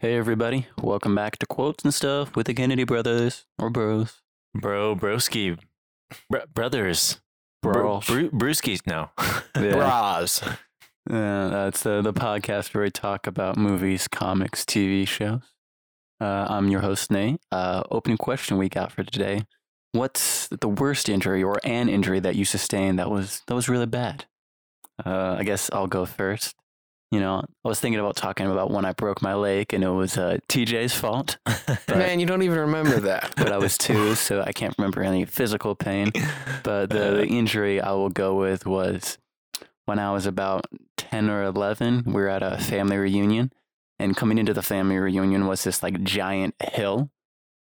Hey everybody, welcome back to Quotes and Stuff with the Kennedy brothers or bros. Bro, broski, Br- brothers, Bro. Bru- brewskis. No, Yeah. Bras. Uh, that's the, the podcast where we talk about movies, comics, TV shows. Uh, I'm your host, Nate. Uh, opening question we got for today. What's the worst injury or an injury that you sustained that was that was really bad? Uh, I guess I'll go first. You know, I was thinking about talking about when I broke my leg and it was uh, TJ's fault, But- Man, you don't even remember that. but I was two, so I can't remember any physical pain. But the, the injury I will go with was when I was about 10 or 11. We were at a family reunion, and coming into the family reunion was this like giant hill.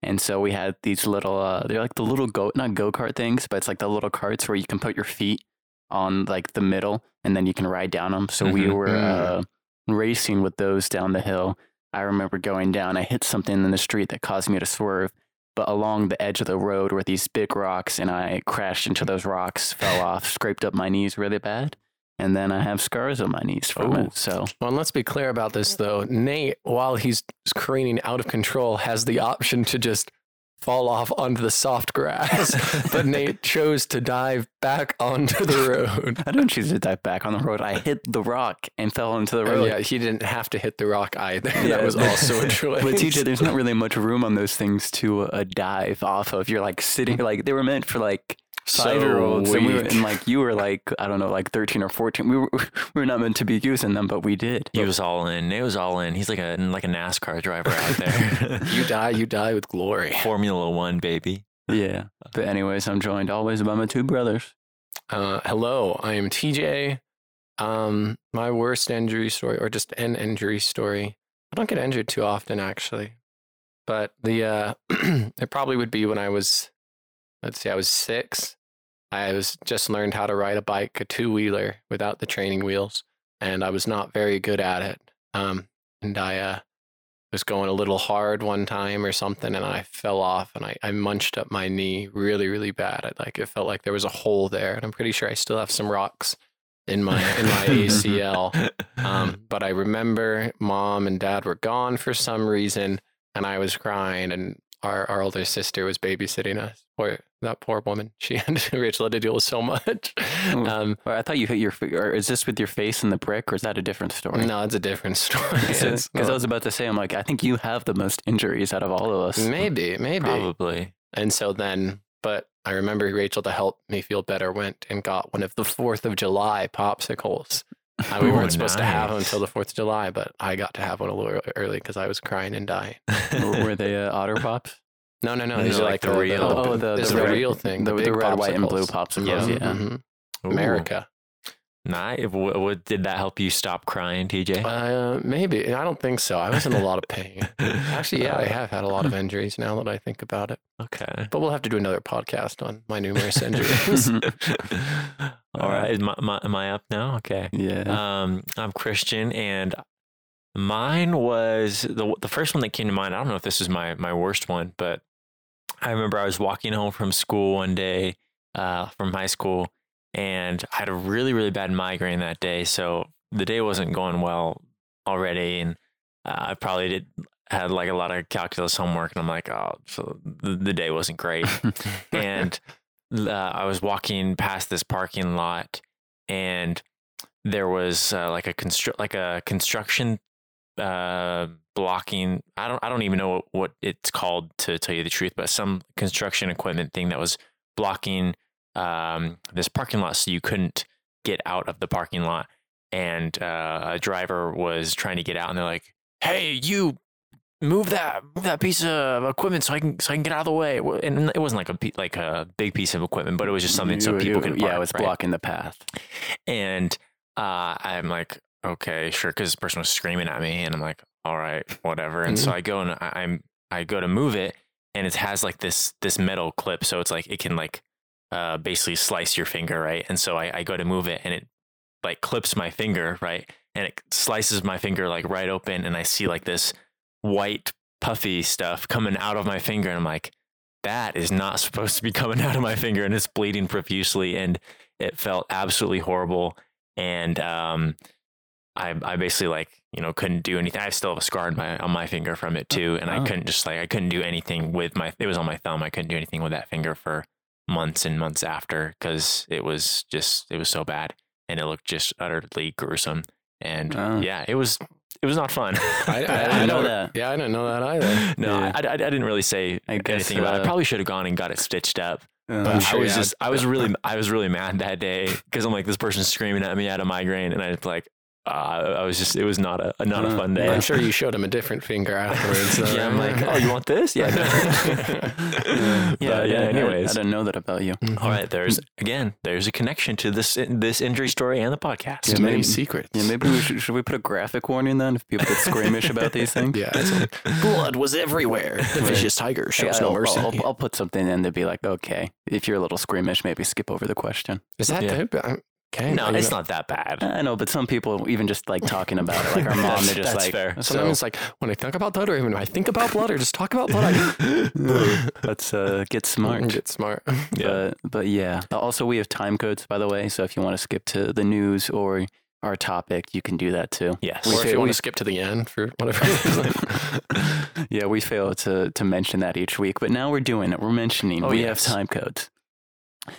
And so we had these little, uh, they're like the little go, not go kart things, but it's like the little carts where you can put your feet on like the middle and then you can ride down them. So we Mhm. were Mm. uh, racing with those down the hill. I remember going down, I hit something in the street that caused me to swerve but along the edge of the road were these big rocks and I crashed into those rocks, fell off, scraped up my knees really bad, and then I have scars on my knees from Oh. it. So Well, and let's be clear about this, though. Nate, while he's careening out of control, has the option to just fall off onto the soft grass. but Nate chose to dive back onto the road. I didn't choose to dive back on the road. I hit the rock and fell into the And road. yeah, he didn't have to hit the rock either. Yeah, that was also a choice. But TJ, there's not really much room on those things to uh, dive off of. You're like sitting, like they were meant for like five year olds, and, we were, and like you were like I don't know, like 13 or 14. We were we were not meant to be using them, but we did. he was all in. It was all in. He's like a like a NASCAR driver out there. you die, you die with glory. Formula One, baby. Yeah. But anyways, I'm joined always by my two brothers. Uh, hello, I am TJ. Um, my worst injury story, or just an injury story. I don't get injured too often, actually, but the uh, it probably would be when I was, let's see, I was six. I was just learned how to ride a bike, a two wheeler, without the training wheels, and I was not very good at it. Um, and I uh, was going a little hard one time or something, and I fell off, and I, I munched up my knee really, really bad. I, like it felt like there was a hole there, and I'm pretty sure I still have some rocks in my in my ACL. Um, but I remember mom and dad were gone for some reason, and I was crying, and our, our older sister was babysitting us. Poor that poor woman. She and Rachel had to deal with so much. Oh. Um, Or I thought you hit your. fi- Or is this with your face in the brick, or is that a different story? no, it's a different story. Because It's- I was about to say, I'm like, I think you have the most injuries out of all of us. maybe, maybe. Probably. And so then, but I remember Rachel to help me feel better went and got one of the Fourth of July popsicles. Uh, we Ooh, weren't supposed to have them until the Fourth of July, but I got to have one a little early because I was crying and dying. Were were they uh, Otter Pops? No, no, no. No, These no, are like like the the, real- The, Oh, the- the the real thing. the- The, the big red, white, and blue popsicles. popsicles, Yeah. yeah. mhm. America. Nice. What, what did that help you stop crying, TJ? Uh, maybe. I don't think so. I was in a lot of pain. Actually, yeah, I have had a lot of injuries now that I think about it. Okay. But we'll have to do another podcast on my numerous injuries. All right. Is my, my, am I up now? Okay. yeah. Um, I'm Christian, and mine was the the first one that came to mind. I don't know if this is my my worst one, but I remember I was walking home from school one day, uh, from high school, and I had a really really bad migraine that day. So the day wasn't going well already, and uh, I probably did had like a lot of calculus homework, and I'm like, oh, so the, the day wasn't great and uh, I was walking past this parking lot, and there was uh, like a constru- like a construction uh, blocking. I don't I don't even know what, what it's called to tell you the truth, but some construction equipment thing that was blocking um, this parking lot, so you couldn't get out of the parking lot. And uh, a driver was trying to get out, and they're like, "Hey, you move that move that piece of equipment so I can so I can get out of the way. And it wasn't like a like a big piece of equipment, but it was just something so people could Yeah, it was right? blocking the path. And uh, I'm like, okay, sure, because this person was screaming at me, and I'm like, all right, whatever. And so I go and I, I'm I go to move it, and it has like this this metal clip, so it's like it can like uh, basically slice your finger, right? And so I, I go to move it, and it like clips my finger, right? And it slices my finger like right open, and I see like this white puffy stuff coming out of my finger, and I'm like, that is not supposed to be coming out of my finger, and it's bleeding profusely, and it felt absolutely horrible. And um, I I basically like you know couldn't do anything. I still have a scar on my on my finger from it too, and. I couldn't just like I couldn't do anything with my. It was on my thumb. I couldn't do anything with that finger for months and months after because it was just it was so bad and it looked just utterly gruesome. And Oh. yeah, it was it was not fun. I, I I, didn't know that. Yeah, I didn't know that either. no, Yeah. I, I, I didn't really say I guess, anything about it. I uh, probably should have gone and got it stitched up. Uh, But I'm sure I was you just, I was really, I was really mad that day because I'm like, this person's screaming at me at a migraine, and I was like, uh, I was just, it was not a, not a Uh, fun day. I'm sure you showed him a different finger afterwards. though, yeah, I'm like, oh, you want this? Yeah. yeah, yeah, I yeah. didn't- I- Anyways, I, didn't know that about you. Mhm. all right. There's again, there's a connection to this this injury story and the podcast. Yeah, many maybe- secrets. Yeah, maybe we should, should we put a graphic warning then if people get squeamish about these things? Yeah, it's like, blood was everywhere. The vicious tiger shows I'll, no mercy. I'll, I'll, I'll put something in to be like, okay, if you're a little squeamish, maybe skip over the question. Is that Yeah. good? Okay. No, it's not that bad. I know, but some people even just like talking about it, like our mom, they're just That's like, fair. Sometimes it's like when I think about blood, or even when I think about blood, or just talk about blood, I let's uh, get smart. Get smart. Yeah. But, but yeah. Also, we have time codes, by the way. So if you want to skip to the news or our topic, you can do that too. Yes. We or if fail- you want we- to skip to the end for whatever reason. yeah, we fail to, to mention that each week, but now we're doing it. We're mentioning Oh, we yes. have time codes.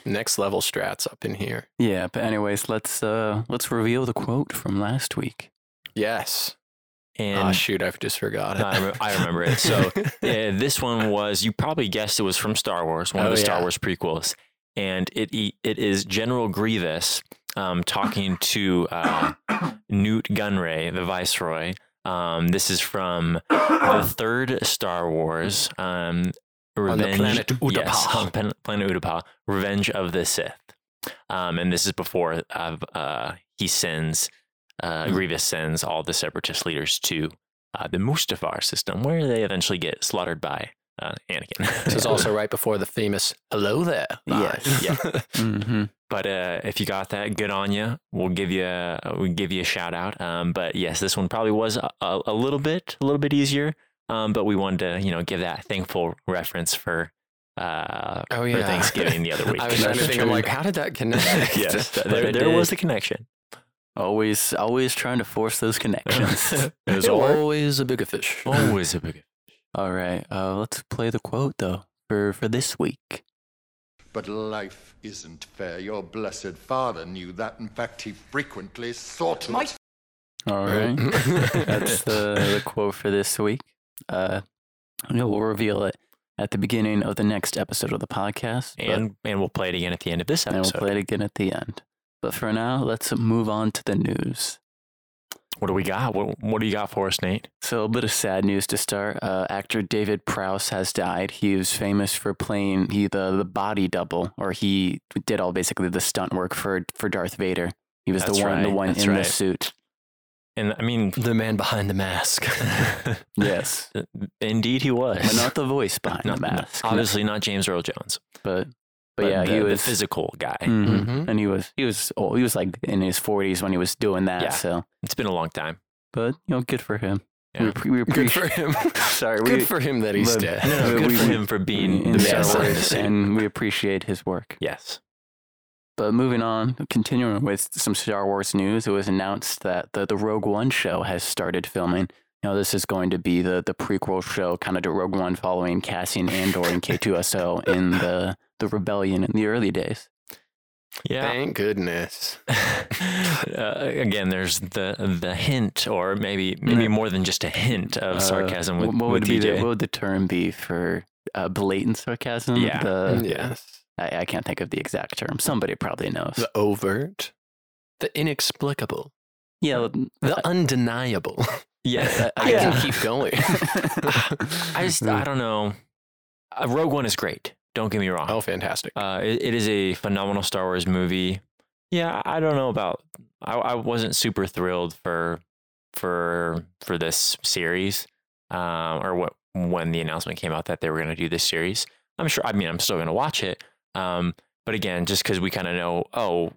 Next level strats up in here. Yeah, but anyways, let's uh let's reveal the quote from last week. Yes. And oh shoot, I've just forgot it. No, I, rem- I remember it. So yeah, this one was you probably guessed it was from Star Wars, one Oh, of the Star. Wars prequels, and it e- it is General Grievous um, talking to uh, Nute Gunray, the Viceroy. Um, this is from the third Star Wars. Um, On the Revenge, planet Utapau. Yes, on pen- planet Utapau, Revenge of the Sith. Um, and this is before uh, uh, he sends uh, Grievous sends all the Separatist leaders to uh, the Mustafar system, where they eventually get slaughtered by uh, Anakin. This is also right before the famous "Hello there." line. Yes. Yeah. Mm-hmm. but uh, if you got that, good on you. We'll give you a, we'll give you a shout out. Um, but yes, this one probably was a, a, a little bit a little bit easier. Um, but we wanted to you know give that thankful reference for uh, oh for yeah. Thanksgiving the other week. I was trying to think. I'm like, how did that connect? yes, But there, there was did. the connection. Always always trying to force those connections. it was It's always, always a bigger fish. always a big. All right, uh, let's play the quote though for for this week. But life isn't fair. Your blessed father knew that. In fact, he frequently sought it. All right, that's the, the quote for this week. Uh, you know, we'll reveal it at the beginning of the next episode of the podcast, And and we'll play it again at the end of this and we'll episode. play it again at the end. But for now, let's move on to the news. What do we got? What, what do you got for us, Nate? So a bit of sad news to start. Uh, actor David Prowse has died. He was famous for playing he the the body double, or he did all basically the stunt work for for Darth Vader. He was That's the one the one that's in the suit. And I mean, the man behind the mask. Yes, indeed, he was. but not the voice behind No, the mask. Obviously, not James Earl Jones, but but, yeah, the, he was the physical guy. Mhm. Mhm. and he was he was old. He was like in his forties when he was doing that. Yeah. So, It's been a long time. but you know, good for him. Yeah. We, appre- we Good appreciate. for him. Sorry, Good we, for him that he's but- dead. No, no, good we- for him for being in the Star best. Wars, and we appreciate his work. Yes. But moving on, continuing with some Star Wars news, it was announced that the, the Rogue One show has started filming. You know, this is going to be the, the prequel show, kind of to Rogue One following Cassian Andor and K2SO in the, the rebellion in the early days. Yeah. Thank goodness. uh, again, there's the the hint, or maybe maybe more than just a hint of Uh, sarcasm with, what would with be the, what would the term be for uh, blatant sarcasm? Yeah. The, yes. I, I can't think of the exact term. Somebody probably knows. The overt. The inexplicable. yeah. The undeniable. yeah, I yeah. can keep going. I just I don't know. Uh, Rogue One is great. Don't get me wrong. oh, fantastic. Uh, it, it is a phenomenal Star Wars movie. Yeah, I don't know about. I, I wasn't super thrilled for for for this series, um, or what when the announcement came out that they were going to do this series. I'm sure. I mean, I'm still going to watch it. Um, but again, just because we kind of know, oh,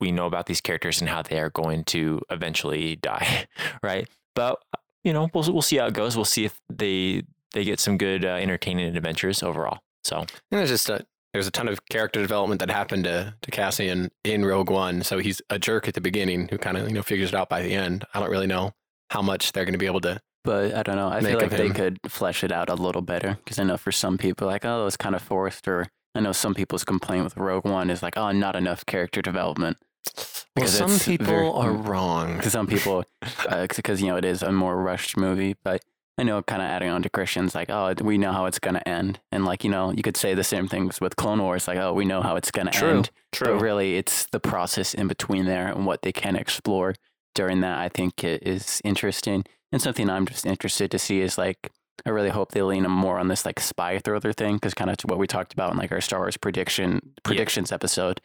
we know about these characters and how they are going to eventually die, right? But you know, we'll we'll see how it goes. We'll see if they they get some good uh, entertaining adventures overall. So And there's just a there's a ton of character development that happened to, to Cassian in Rogue One. So he's a jerk at the beginning who kind of you know figures it out by the end. I don't really know how much they're going to be able to. But I don't know. I Make feel like they could flesh it out a little better because I know for some people, like, oh, it's kind of forced. Or I know some people's complaint with Rogue One is like, oh, not enough character development. Well, Because some people very- are mm. wrong. Because some people, uh, because, you know, it is a more rushed movie. But I know, kind of adding on to Christian's, like, oh, we know how it's going to end. And, like, you know, you could say the same things with Clone Wars, like, oh, we know how it's going to True. end. True. But really, it's the process in between there and what they can explore during that. I think it is interesting and something I'm just interested to see is like I really hope they lean more on this like spy thriller thing because kind of what we talked about in like our Star Wars prediction predictions episode.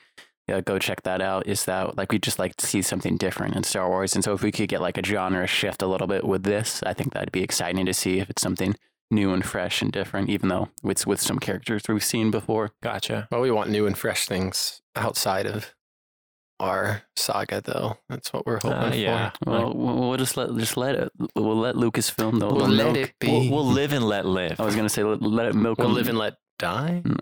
Yeah, go check that out. Is that like we just like to see something different in Star Wars, and so if we could get like a genre shift a little bit with this, I think that'd be exciting to see if it's something new and fresh and different, even though it's with some characters we've seen before. Gotcha. Well, we want new and fresh things outside of our saga, though. That's what we're hoping Uh, yeah. for. Well, we'll we'll just let just let it. We'll let Lucasfilm. They'll, We'll they'll let milk- it be. We'll, we'll live and let live. I was gonna say let, let it milk. We'll live and let die.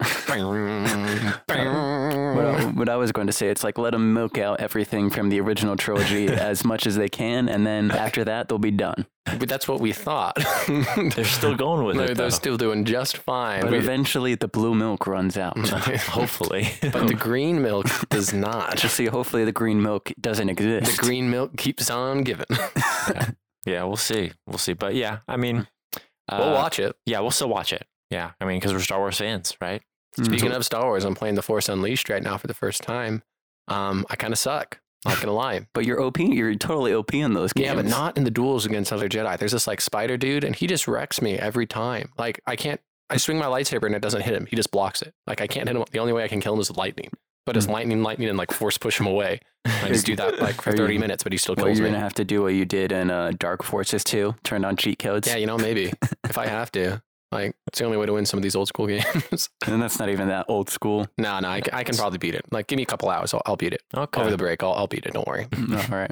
What I, what I was going to say, it's like let them milk out everything from the original trilogy as much as they can, and then after that, they'll be done. But that's what we thought. They're still going with they're, it. they're though. still doing just fine. But We- eventually, the blue milk runs out. Hopefully. but the green milk does not. Just see, hopefully, the green milk doesn't exist. The green milk keeps on giving. yeah, we'll see. We'll see. But yeah, I mean, uh, we'll watch it. Yeah, we'll still watch it. Yeah, I mean, because we're Star Wars fans, right? Mm. Speaking of Star Wars, I'm playing The Force Unleashed right now for the first time. Um, I kind of suck. Not gonna lie. but you're OP. You're totally OP in those games. Yeah, but not in the duels against other Jedi. There's this like spider dude, and he just wrecks me every time. Like I can't. I swing my lightsaber and it doesn't hit him. He just blocks it. Like I can't hit him. The only way I can kill him is with lightning. But it's lightning, lightning, and like force push him away. I just do that like for Are you- 30 minutes, but he still Well, kills you're me. gonna have to do what you did in uh, Dark Forces 2. Turn on cheat codes. Yeah, you know, maybe if I have to. Like it's the only way to win some of these old school games. and that's not even that old school. no, no, I can probably beat it. Like give me a couple hours, I'll, I'll beat it Okay. over the break. I'll, I'll beat it. Don't worry. All right.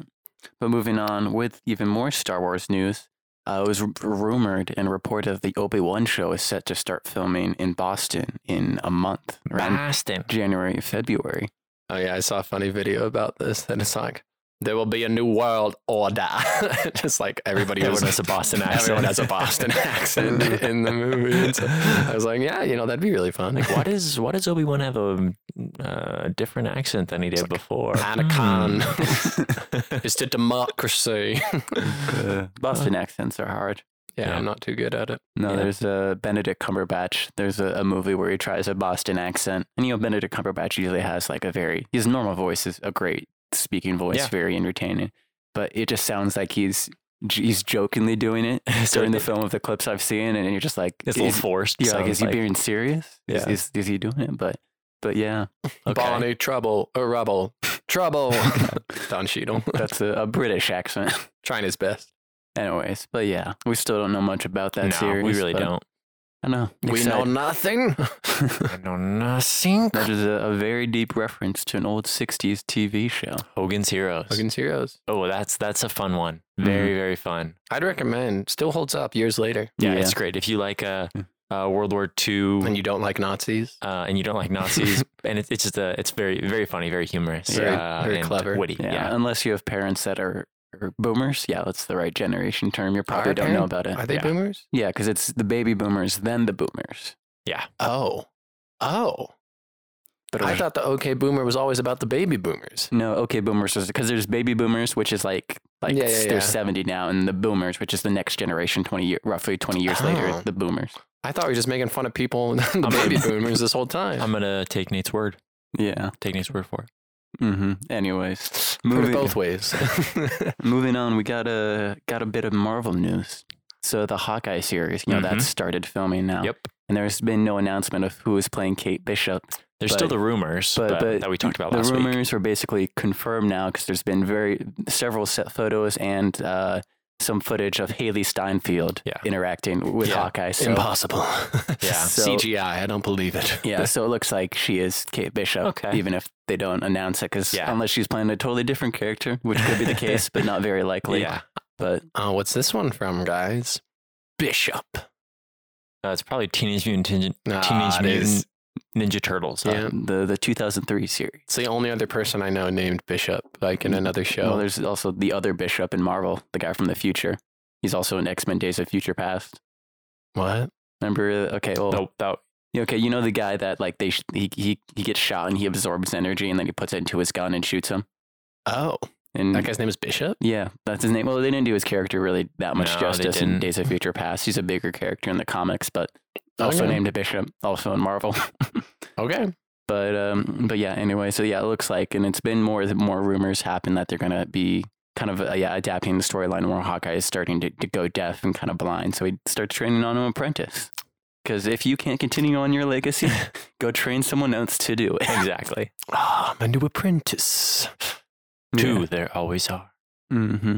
But moving on with even more Star Wars news, uh, it was r- rumored and reported the Obi Wan show is set to start filming in Boston in a month, around Boston. January, February. Oh yeah, I saw a funny video about this, and it's like there will be a new world order. Just like everybody Everyone has has a Boston accent. Everyone has a Boston accent in the movie. So I was like, yeah, you know, that'd be really fun. Like, why does why does Obi Wan have a uh, different accent than he did before? Anakin Hmm. is to democracy. Uh, Boston accents are hard. yeah, Yeah. I'm not too good at it. No, Yeah. there's a Benedict Cumberbatch. There's a, a movie where he tries a Boston accent, and you know Benedict Cumberbatch usually has like a very his normal voice is a great speaking voice, Yeah. very entertaining, but it just sounds like he's he's jokingly doing it during the film of the clips I've seen, and you're just like, It's a little forced. yeah, like, is sounds he being serious? Yeah. is, is he doing it? But but yeah, okay. Bonnie, trouble, a rebel, trouble. Don Cheadle that's a, a British accent. trying his best. Anyways, but yeah, we still don't know much about that no, series. we really don't. I know. We know nothing. I know nothing. That is a, a very deep reference to an old 60s TV show. Hogan's Heroes. Hogan's Heroes. Oh, that's that's a fun one. Mm-hmm. Very very fun. I'd recommend. Still holds up years later. Yeah, Yeah. it's great. If you like uh, Mm. uh, World War II And you don't like Nazis. uh, and you don't like Nazis, and it's it's just a, it's very very funny, very humorous, Very- uh, very clever. witty. Yeah, Yeah, unless you have parents that are, are boomers. Yeah, that's the right generation term. You probably Our don't know about it. Are they Yeah. boomers? Yeah, because it's the baby boomers, then the boomers. Yeah. Oh. Oh. But I thought the OK Boomer was always about the baby boomers. no, okay, boomers is because there's baby boomers, which is like like Yeah, yeah, they're yeah. 70 now, and the boomers, which is the next generation, 20 year, roughly 20 years Oh. later, the boomers. I thought we were just making fun of people, the I'm- baby boomers, this whole time. I'm gonna take Nate's word. Yeah. Take Nate's word for it. Mm-hmm. Anyways, moving both ways. moving on, we got a got a bit of Marvel news. So the Hawkeye series, you know, Mhm. that started filming now. Yep. And there's been no announcement of who is playing Kate Bishop. There's But- still the rumors but- but, but that we talked about the last week. rumors are basically confirmed now because there's been very several set photos and uh, some footage of Hailee Steinfeld Yeah. interacting with Yeah. Hawkeye. So Impossible. Yeah. So- CGI. I don't believe it. yeah, so it looks like she is Kate Bishop, Okay. even if they don't announce it. Because Yeah. unless she's playing a totally different character, which could be the case, but not very likely. Yeah, But Oh, what's this one from, guys? Bishop. uh, it's probably Teenage Mutant Ninja, Teenage it Mutant is. Ninja Turtles. uh, Yeah. the the 2003 series. It's the only other person I know named Bishop, like in another show. Well, there's also the other Bishop in Marvel, the guy from the future. He's also in X Men Days of Future Past. what? Remember? uh, Okay, well, Nope. That, Okay, you know the guy that like they sh- he he he gets shot and he absorbs energy and then he puts it into his gun and shoots him. Oh, And that guy's name is Bishop. yeah, that's his name. Well, they didn't do his character really that much No, justice in. Days of Future Past. He's a bigger character in the comics, but also Okay. named a bishop, also in Marvel. Okay. but um, but yeah. Anyway, so yeah, it looks like, and it's been more more rumors happen that they're gonna be kind of uh, yeah adapting the storyline where Hawkeye is starting to, to go deaf and kind of blind, so he starts training on an apprentice. Because if you can't continue on your legacy, go train someone else to do it. exactly. Ah, my new apprentice. Two, there always are. hmm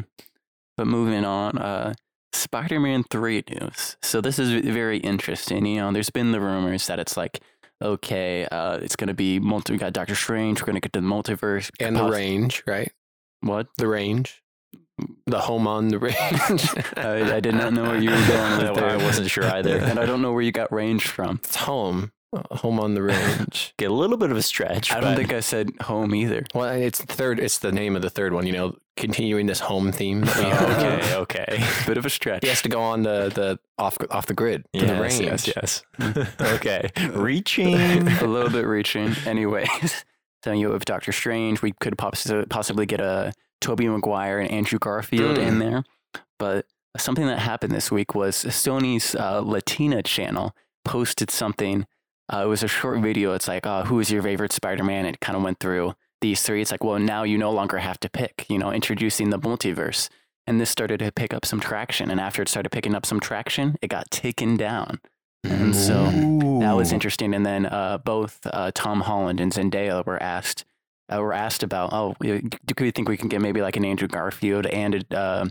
But moving on, uh, Spider-Man Three news. So this is very interesting. You know, there's been the rumors that it's like, okay, uh, it's gonna be multi. We got Doctor Strange. We're gonna get to the multiverse And the poss- range, right? What? The range. The home on the range. I, I did not know where you were going with I wasn't sure either. and I don't know where you got range from. It's home. Home on the range. Get a little bit of a stretch. I don't but- think I said home either. well, it's the third. It's the name of the third one. You know, continuing this home theme. That we Oh, have. okay, okay. Bit of a stretch. He has to go on the, the off off the grid to the range. yes, yes, yes. okay. Reaching. a little bit reaching. Anyways, telling you have Doctor Strange. We could poss- possibly get a Tobey Maguire and Andrew Garfield Mm. in there. But something that happened this week was Sony's uh, Latina channel posted something. Uh, it was a short video. It's like, uh, who is your favorite Spider-Man? It kind of went through these three. It's like, well, now you no longer have to pick, you know, introducing the multiverse. And this started to pick up some traction. And after it started picking up some traction, it got taken down. And so that was interesting. And then uh, both uh, Tom Holland and Zendaya were asked uh, were asked about, oh, do we think we can get maybe like an Andrew Garfield and a uh,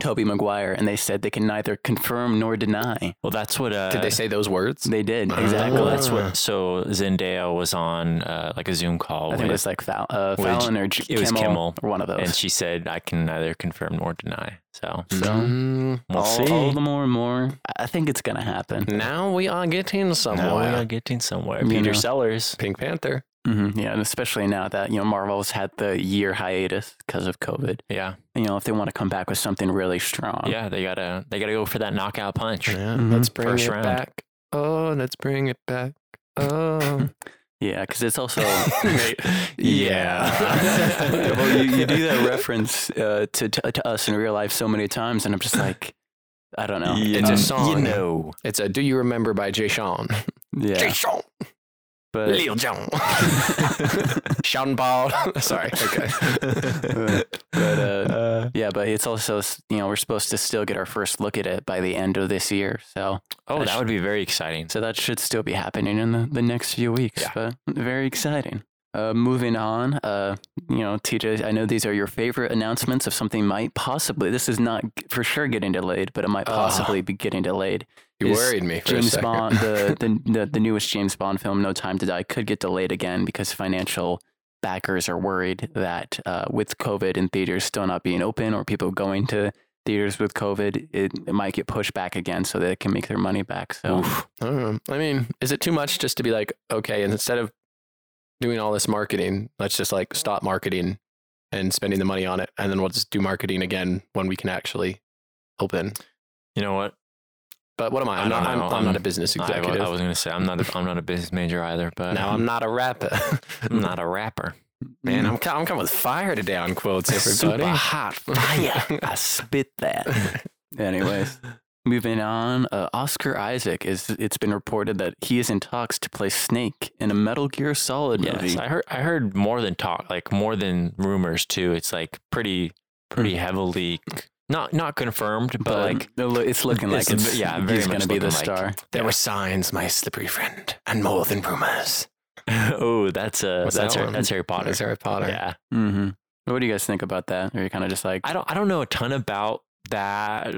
Tobey Maguire? And they said they can neither confirm nor deny. Well, that's what. Uh, Did they say those words? They did exactly. Well, that's what. So Zendaya was on uh, like a Zoom call, I think it was like Fal- uh, with- Fallon or J- it was Kimmel, or one of those. and she said, "I can neither confirm nor deny." So so Mm, we'll all, see. all the more and more, I think it's gonna happen. now we are getting somewhere. now we are getting somewhere. You Peter know. Sellers. Pink Panther. Hmm Yeah, and especially now that you know Marvel's had the year hiatus because of COVID. Yeah, You know, if they want to come back with something really strong, yeah. They gotta they gotta go for that knockout punch. Yeah, Mhm. let's bring First it round. back. Oh, let's bring it back. Oh, yeah, because it's also Yeah. well, you, you do that reference uh, to, to to us in real life so many times, and I'm just like, I don't know. You It's a song. You know. it's a "Do You Remember" by Jay Sean. Yeah, Jay Sean, but Lil Jon, Sean Paul. Sorry. Okay. but uh, yeah, but it's also you know we're supposed to still get our first look at it by the end of this year, so oh, that would be very exciting. so that should still be happening in the, the next few weeks. Yeah. But very exciting. Uh, moving on, uh, you know, TJ, I know these are your favorite announcements of something might possibly. This is not for sure getting delayed, but it might possibly be getting delayed. You Is worried me for a James second. Bond, the, the the the newest James Bond film, No Time to Die, could get delayed again because financial backers are worried that uh, with COVID and theaters still not being open or people going to theaters with COVID, it, it might get pushed back again so they can make their money back. So I don't know. I mean, is it too much just to be like, okay, instead of doing all this marketing, let's just like stop marketing and spending the money on it, and then we'll just do marketing again when we can actually open. You know what? But what am I? I I'm not. don't I'm. I'm not a I'm- business I, executive. I was gonna say I'm not. A, I'm not a business major either, but now I'm not a rapper. I'm not a rapper. Man, I'm, I'm coming with fire today on quotes, everybody. Super hot fire. I spit that. Anyways, moving on. Uh, Oscar Isaac is. It's been reported that he is in talks to play Snake in a Metal Gear Solid Yes, movie. I heard. I heard more than talk, like more than rumors too. It's like pretty, pretty heavily, not not confirmed, but, but like it's looking like it's- it's, yeah, very he's going to be the looking like- star. There Yeah. were signs, my slippery friend, and more than rumors. oh, that's uh, What's that's that Har- one? that's Harry Potter. That's Harry Potter. Yeah, Mm-hmm. What do you guys think about that? Are you kind of just like, I don't. I don't know a ton about that.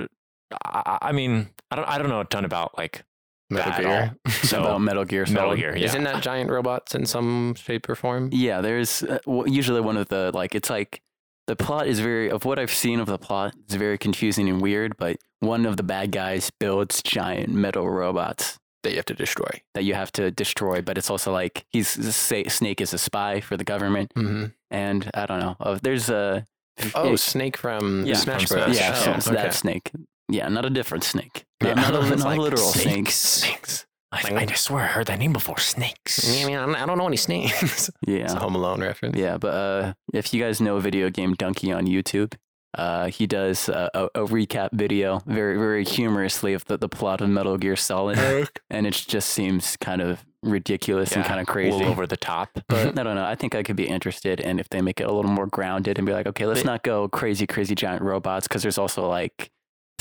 I, I mean, I don't. I don't know a ton about like Metal Gear. So about Metal Gear Solid? Metal Gear. Yeah. Isn't that giant robots in some shape or form? Yeah, there's uh, usually one of the like it's like the plot is very of what I've seen of the plot. It's very confusing and weird. But one of the bad guys builds giant metal robots that you have to destroy. that you have to destroy. But it's also like he's say, Snake is a spy for the government, hmm and I don't know. Uh, there's a Oh, yeah, Snake from Yeah, Smash from Bros. Smash. yeah, Oh, so okay. that Snake. Yeah, not a different Snake. Yeah, Not, not a, not like a literal snake. Snakes. I, I just swear I heard that name before. Snakes. I mean, I don't- know any snakes. it's a Yeah, Home Alone reference. yeah. But uh, if you guys know videogamedunkey on YouTube, uh, he does a, a, a recap video, very very humorously of the, the plot of Metal Gear Solid, and it just seems kind of ridiculous and kind of A crazy. little over the top. But I don't know. I think I could be interested in if they make it a little more grounded and be like, okay, let's They- not go crazy, crazy giant robots because there's also like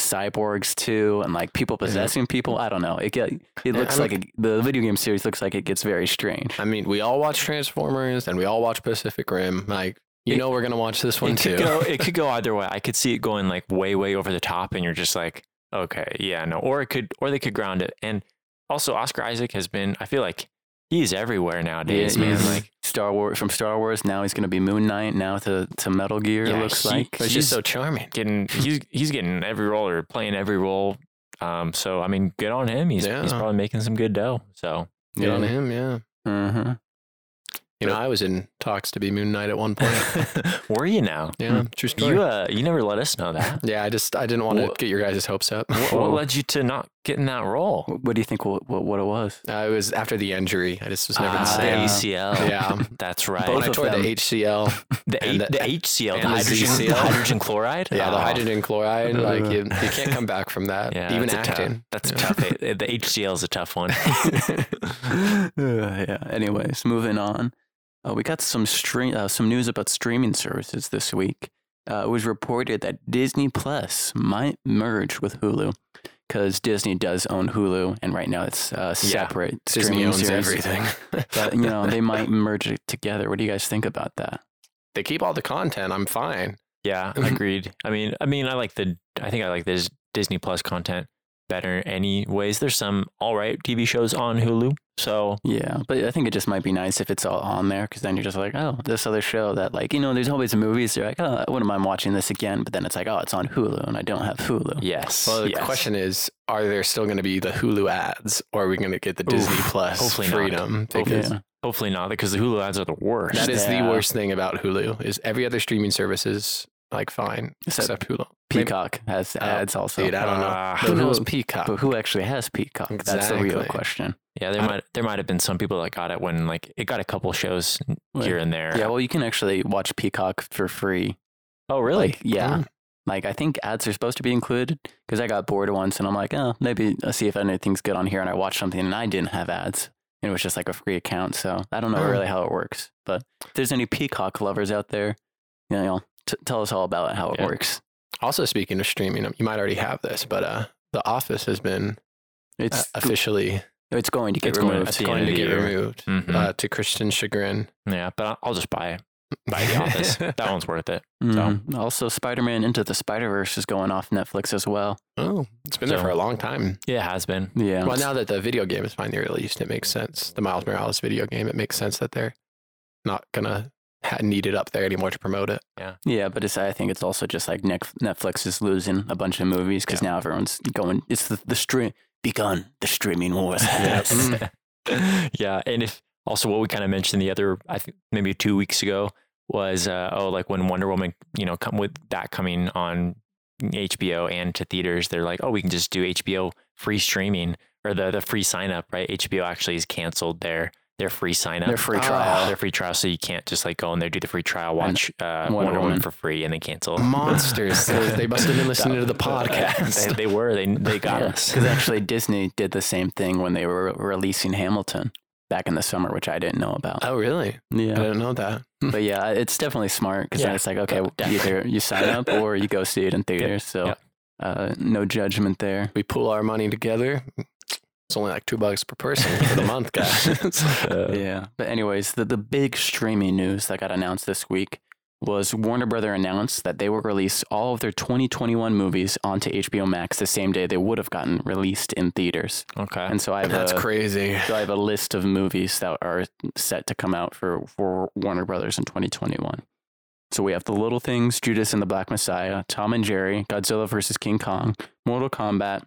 cyborgs too and like people possessing people. I don't know. It get it looks I'm- like it, the video game series looks like it gets very strange. I mean, we all watch Transformers and we all watch Pacific Rim. Like, you It- know, we're gonna watch this one it too. could go. It could go either way. I could see it going like way, way over the top, and you're just like, okay, yeah, no. Or it could, or they could ground it. And also, Oscar Isaac has been. I feel like he's everywhere nowadays, Yeah, man. he's Like Star Wars from Star Wars. Now he's going to be Moon Knight. Now to to Metal Gear. Yeah, it looks he- like. He's- just so charming. getting, he's he's getting every role or playing every role. Um, so I mean, good on him. He's he's probably making some good dough. So Good on him, yeah. hmm You know, I was in talks to be Moon Knight at one point. were you now? yeah, true story. You uh, you never let us know that. yeah, I just I didn't want to get your guys' hopes up. what, what led you to not getting that role? What do you think? What, what, what it was? Uh, it was after the injury. I just was never Ah, the the same. ACL. Yeah. that's right. Both When I of tore them. the HCL, The, And A- the- the HCl, the and the hydrogen, ZCl. the hydrogen chloride. yeah, the Oh, hydrogen chloride, like you, you can't come back from that. Yeah, even that's a tough- that's a tough. The HCl is a tough one. Uh, yeah. Anyways, moving on. Uh, we got some stream, uh, some news about streaming services this week. Uh, it was reported that Disney Plus might merge with Hulu because Disney does own Hulu, and right now it's uh, separate. Disney streaming owns series. everything. But you know they might merge it together. What do you guys think about that? they keep all the content. I'm fine. yeah, agreed. I mean, I mean, I like the. I think I like this Disney Plus content better. Anyways, there's some all right TV shows on Hulu. So Yeah, but I think it just might be nice if it's all on there because then you're just like, oh, this other show that like you know, there's always movies. You're like, oh, I wouldn't mind watching this again, but then it's like, oh, it's on Hulu and I don't have Hulu. yes. Well, the yes. question is, are there still going to be the Hulu ads, or are we going to get the Disney Oof, Plus hopefully not. freedom? Because Yeah. Hopefully not, because the Hulu ads are the worst. that is Yeah. the worst thing about Hulu. Is every other streaming service is like fine Except except Hulu. Maybe- Peacock has ads also. Dude, I don't know. Ah. Who knows Peacock? But who actually has Peacock? That's the real question. yeah, there I- might there might have been some people that got it when like it got a couple shows Well, here and there. Yeah, well, you can actually watch Peacock for free. oh, really? Like, yeah. Mm. Like, I think ads are supposed to be included because I got bored once and I'm like, oh, maybe I'll see if anything's good on here. And I watched something and I didn't have ads. It was just like a free account. So I don't know Oh. really how it works. But if there's any Peacock lovers out there, you know, t- tell us all about how it Yeah. works. Also, speaking of streaming, you might already have this, but uh, The Office has been uh, It's officially it's going to get It's removed. at the going to get year. removed Mhm. uh, to Christian chagrin. yeah, but I'll, I'll just buy it. Buy The Office. that one's worth it. Mhm. Also, Spider Man Into the Spider Verse is going off Netflix as well. Oh, it's been there for a long time. Yeah, it has been. Yeah. Well, now that the video game is finally released, it makes sense. The Miles Morales video game, it makes sense that they're not gonna ha- need it up there anymore to promote it. Yeah, Yeah, but it's I think it's also just like Nec- Netflix is losing a bunch of movies because now everyone's going. It's the the stream begun. The streaming wars. Yes. yeah, and if also what we kind of mentioned the other, I think maybe two weeks ago was uh, oh like when Wonder Woman, you know, come with that coming on HBO and to theaters, they're like, oh, we can just do HBO free streaming or the the free sign up, right? HBO actually is canceled their their free sign up, Their free trial. their free trial, so you can't just like go in there do the free trial, watch uh, Wonder Wonder, Woman Woman. for free, and then cancel. Monsters. they, they must have been listening to the they, podcast. they were they they got us. Because actually, Disney did the same thing when they were releasing Hamilton back in the summer, which I didn't know about. oh, really? Yeah, I didn't know that. But yeah, it's definitely smart because then Yeah, it's like, okay, definitely. either you sign up or you go see it in theaters. So Yep. uh, no judgment there. We pool our money together. It's only like two bucks per person for the month, guys. Uh, Yeah. But anyways, the, the big streaming news that got announced this week was Warner Brother announced that they will release all of their 2021 movies onto HBO Max the same day they would have gotten released in theaters. Okay. And so I have That's a, crazy. so I have a list of movies that are set to come out for, for Warner Brothers in 2021. So we have The Little Things, Judas and the Black Messiah, Tom and Jerry, Godzilla vs. King Kong, Mortal Kombat,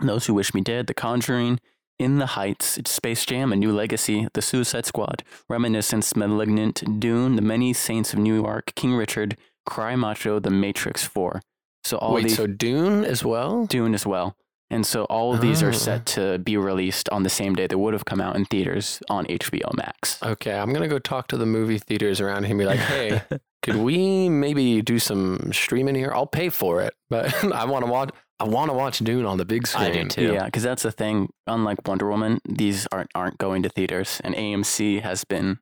Those Who Wish Me Dead, The Conjuring, In the Heights, Space Jam, A New Legacy, The Suicide Squad, Reminiscence, Malignant, Dune, The Many Saints of Newark, King Richard, Cry Macho, The Matrix 4. So all Wait, these so Dune as well? Dune as well. And so all of these Oh. are set to be released on the same day they would have come out in theaters on HBO Max. Okay, I'm gonna go talk to the movie theaters around here and be like, hey, could we maybe do some streaming here? I'll pay for it, but I want to watch. I want to watch Dune on the big screen. I do too. Yeah, because that's the thing. Unlike Wonder Woman, these aren't aren't going to theaters, and AMC has been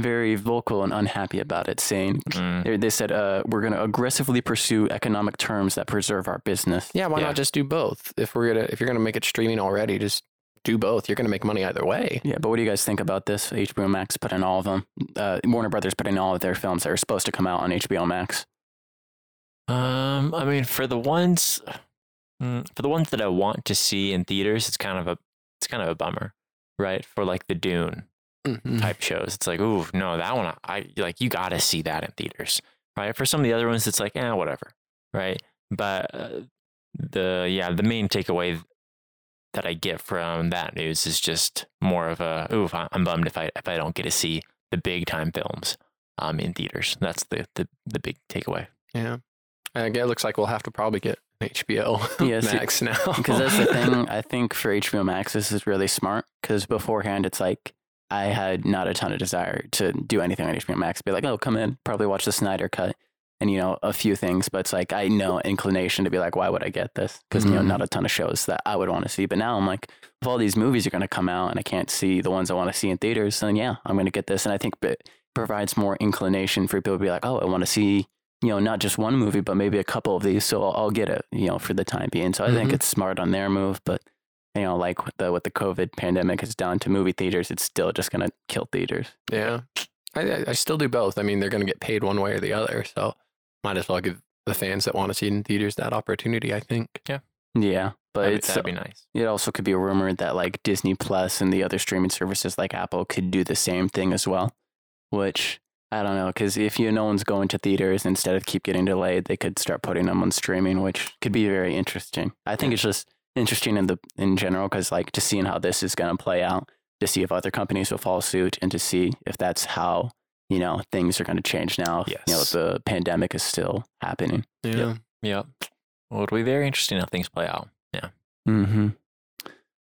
very vocal and unhappy about it, saying Mm. they, they said uh, we're going to aggressively pursue economic terms that preserve our business. Yeah, why Yeah. not just do both? If we're gonna, if you're gonna make it streaming already, just do both. You're gonna make money either way. Yeah, but what do you guys think about this? HBO Max putting all of them, uh, Warner Brothers putting all of their films that are supposed to come out on HBO Max. Um, I mean, for the ones, mm, for the ones that I want to see in theaters, it's kind of a, it's kind of a bummer, right? For like the Dune Mhm. type shows, it's like, ooh, no, that one, I like, you got to see that in theaters, right? For some of the other ones, it's like, eh, whatever, right? But uh, the yeah, the main takeaway that I get from that news is just more of a, ooh, I- I'm bummed if I if I don't get to see the big time films um in theaters. That's the the the big takeaway. Yeah, I guess it looks like we'll have to probably get HBO Yeah, Max now Because that's the thing. I think for HBO Max, this is really smart. Because beforehand, it's like I had not a ton of desire to do anything on HBO Max. Be like, oh, come in, probably watch the Snyder cut, and you know a few things. But it's like I know inclination to be like, why would I get this? Because you know Mhm. not a ton of shows that I would want to see. But now I'm like, if all these movies are going to come out and I can't see the ones I want to see in theaters, then yeah, I'm going to get this. And I think it provides more inclination for people to be like, oh, I want to see you know, not just one movie, but maybe a couple of these. So I'll, I'll get it, you know, for the time being. So I think Mhm. it's smart on their move, but you know, like what the what the COVID pandemic has done to movie theaters, it's still just gonna kill theaters. Yeah, I, I- I still do both. I mean, they're gonna get paid one way or the other, so might as well give the fans that want to see it in theaters that opportunity. I think. Yeah, Yeah, but That'd, it's that'd be nice. it also could be a rumor that like Disney Plus and the other streaming services like Apple could do the same thing as well, which I don't know because if you no one's going to theaters instead of keep getting delayed, they could start putting them on streaming, which could be very interesting. I think it's just interesting in the in general because like just seeing how this is going to play out, to see if other companies will follow suit, and to see if that's how you know things are going to change now. if, You know, Yes. the pandemic is still happening. Yeah. Yep. Well, it'll be very interesting how things play out. Yeah. Mm-hmm.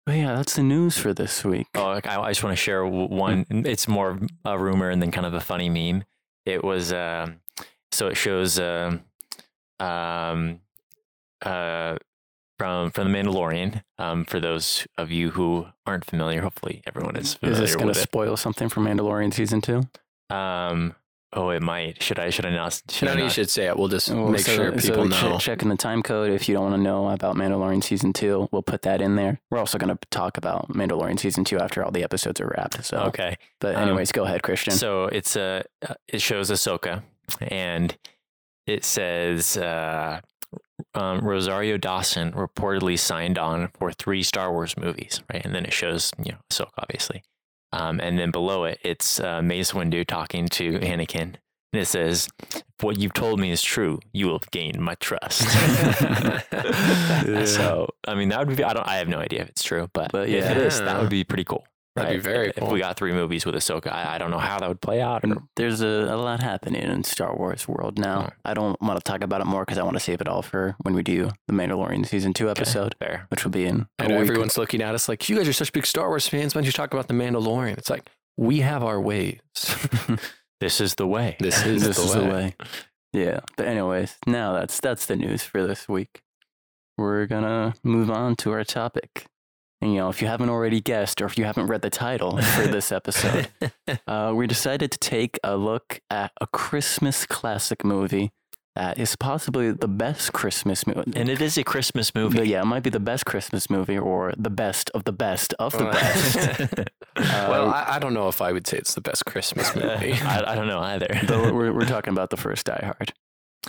But yeah, that's the news for this week. Oh, I, I just want to share one. It's more a rumor and then kind of a funny meme. It was um, so it shows um, um, uh, from from the Mandalorian. Um, for those of you who aren't familiar, hopefully everyone is Is this going to spoil something for Mandalorian season two? Um, oh, it might. Should I? Should I not? Should No, I you should say it. We'll just Well, make so- sure so people che- know. check in the time code if you don't want to know about Mandalorian season two. We'll put that in there. We're also going to talk about Mandalorian season two after all the episodes are wrapped. So, Okay. but Um, anyways, go ahead, Christian. So it's a uh, it shows Ahsoka, and it says uh, um, Rosario Dawson reportedly signed on for three Star Wars movies, right? And then it shows you know Ahsoka, obviously, um, and then below it, it's uh, Mace Windu talking to Anakin, and it says, "What you've told me is true. You will have gained my trust." So I mean, that would be I don't I have no idea if it's true, but, But if it is, that would be pretty cool. That'd be very If cool. we got three movies with Ahsoka, I, I don't know how that would play out. Or, There's a, a lot happening in Star Wars world now. Oh. I don't want to talk about it more because I want to save it all for when we do the Mandalorian season two episode, Fair. which will be in I a know week. everyone's looking at us like, you guys are such big Star Wars fans. Why don't you talk about the Mandalorian? It's like we have our ways. This is the way. this is this the is way. the way. Yeah. But anyways, now that's that's the news for this week. We're gonna move on to our topic. And, you know, if you haven't already guessed, or if you haven't read the title for this episode, uh, we decided to take a look at a Christmas classic movie that is possibly the best Christmas movie. and it is a Christmas movie. yeah, it might be the best Christmas movie, or the best of the best of the Uh, best. well, Uh, I, I don't know if I would say it's the best Christmas movie. I, I don't know either. Though we're, we're talking about the first Die Hard.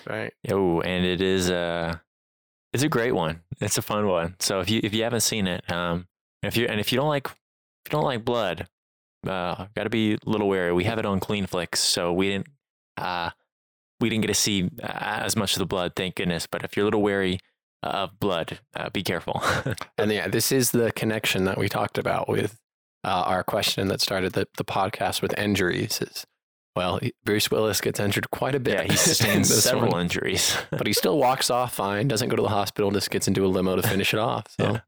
right. Oh, and it is a it's a great one. It's a fun one. So if you if you haven't seen it, um, if you and if you don't like if you don't like blood, uh, got to be a little wary. We have it on Clean Flicks, so we didn't uh we didn't get to see uh, as much of the blood, thank goodness. But if you're a little wary, of blood. Uh, be careful. And yeah, this is the connection that we talked about with uh, our question that started the, the podcast with injuries. Is well, Bruce Willis gets injured quite a bit. yeah, he sustains several one, injuries. but he still walks off fine. Doesn't go to the hospital. Just gets into a limo to finish it off. So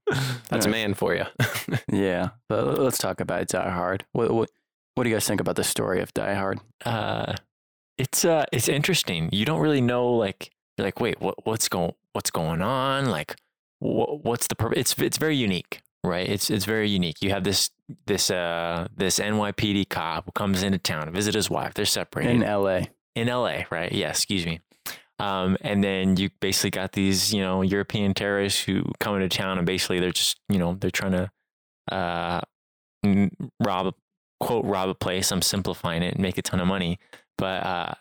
that's a man for you. Yeah, but let's talk about Die Hard. What what what do you guys think about the story of Die Hard? uh, it's uh, it's interesting. You don't really know, like, you're like, wait, what, what's going, what's going on? Like, what, what's the purpose? It's it's very unique, right? It's it's very unique. You have this this uh this NYPD cop who comes into town to visit his wife. They're separated In L.A. in LA, right? Yeah, excuse me. Um, and then you basically got these, you know, European terrorists who come into town and basically they're just, you know, they're trying to uh, rob, quote, rob a place. I'm simplifying it and make a ton of money. But uh,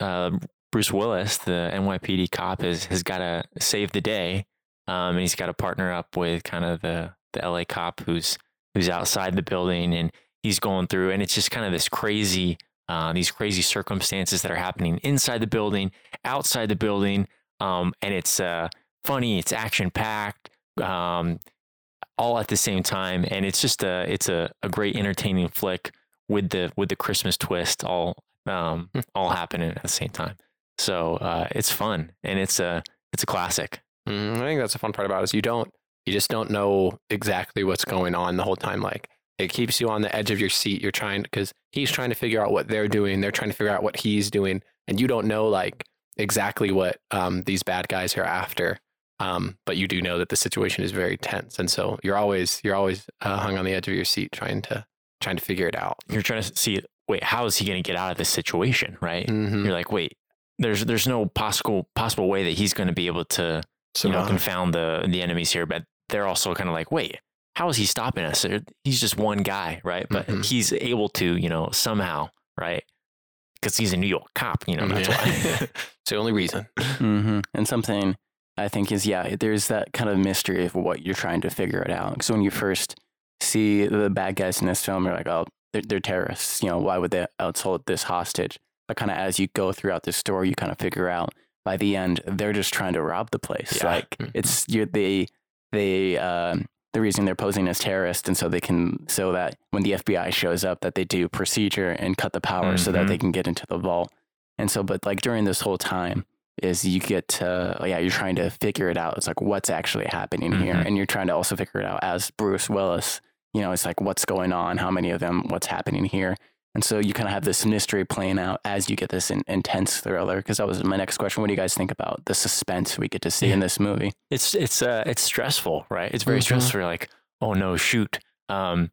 uh, Bruce Willis, the NYPD cop, is, has got to save the day. Um, and he's got to partner up with kind of the, the LA cop who's who's outside the building and he's going through and it's just kind of this crazy uh, these crazy circumstances that are happening inside the building, outside the building, um, and it's uh, funny, it's action packed, um, all at the same time, and it's just a it's a, a great entertaining flick with the with the Christmas twist all um, Hmm. all happening at the same time. So uh, it's fun and it's a it's a classic. Mm, I think that's the fun part about it is you don't, you just don't know exactly what's going on the whole time. Like it keeps you on the edge of your seat. You're trying because he's trying to figure out what they're doing. They're trying to figure out what he's doing, and you don't know like exactly what um, these bad guys are after. Um, but you do know that the situation is very tense, and so you're always you're always uh, hung on the edge of your seat trying to trying to figure it out. You're trying to see wait how is he going to get out of this situation, right? Mhm. You're like wait. There's there's no possible possible way that he's going to be able to So you know confound the the enemies here but they're also kind of like wait how is he stopping us he's just one guy right but Mhm. he's able to you know somehow right because he's a new york cop you know that's yeah. why it's the only reason. hmm And something I think is yeah, there's that kind of mystery of what you're trying to figure it out. Because when you first see the bad guys in this film, you're like, oh, they're, they're terrorists. You know, why would they outhold this hostage? But kind of as you go throughout the story, you kind of figure out by the end they're just trying to rob the place. Yeah. Like Mhm. it's you're they they um the reason they're posing as terrorists and so they can so that when the FBI shows up that they do procedure and cut the power so that they can get into the vault. And so but like during this whole time is you get to yeah you're trying to figure it out. It's like what's actually happening here Mhm. and you're trying to also figure it out as Bruce Willis. You know, it's like what's going on, how many of them, what's happening here. And so you kind of have this mystery playing out as you get this in, intense thriller. Because that was my next question. What do you guys think about the suspense we get to see in this movie? it's it's uh it's stressful right it's very Mhm. stressful you're like oh no shoot um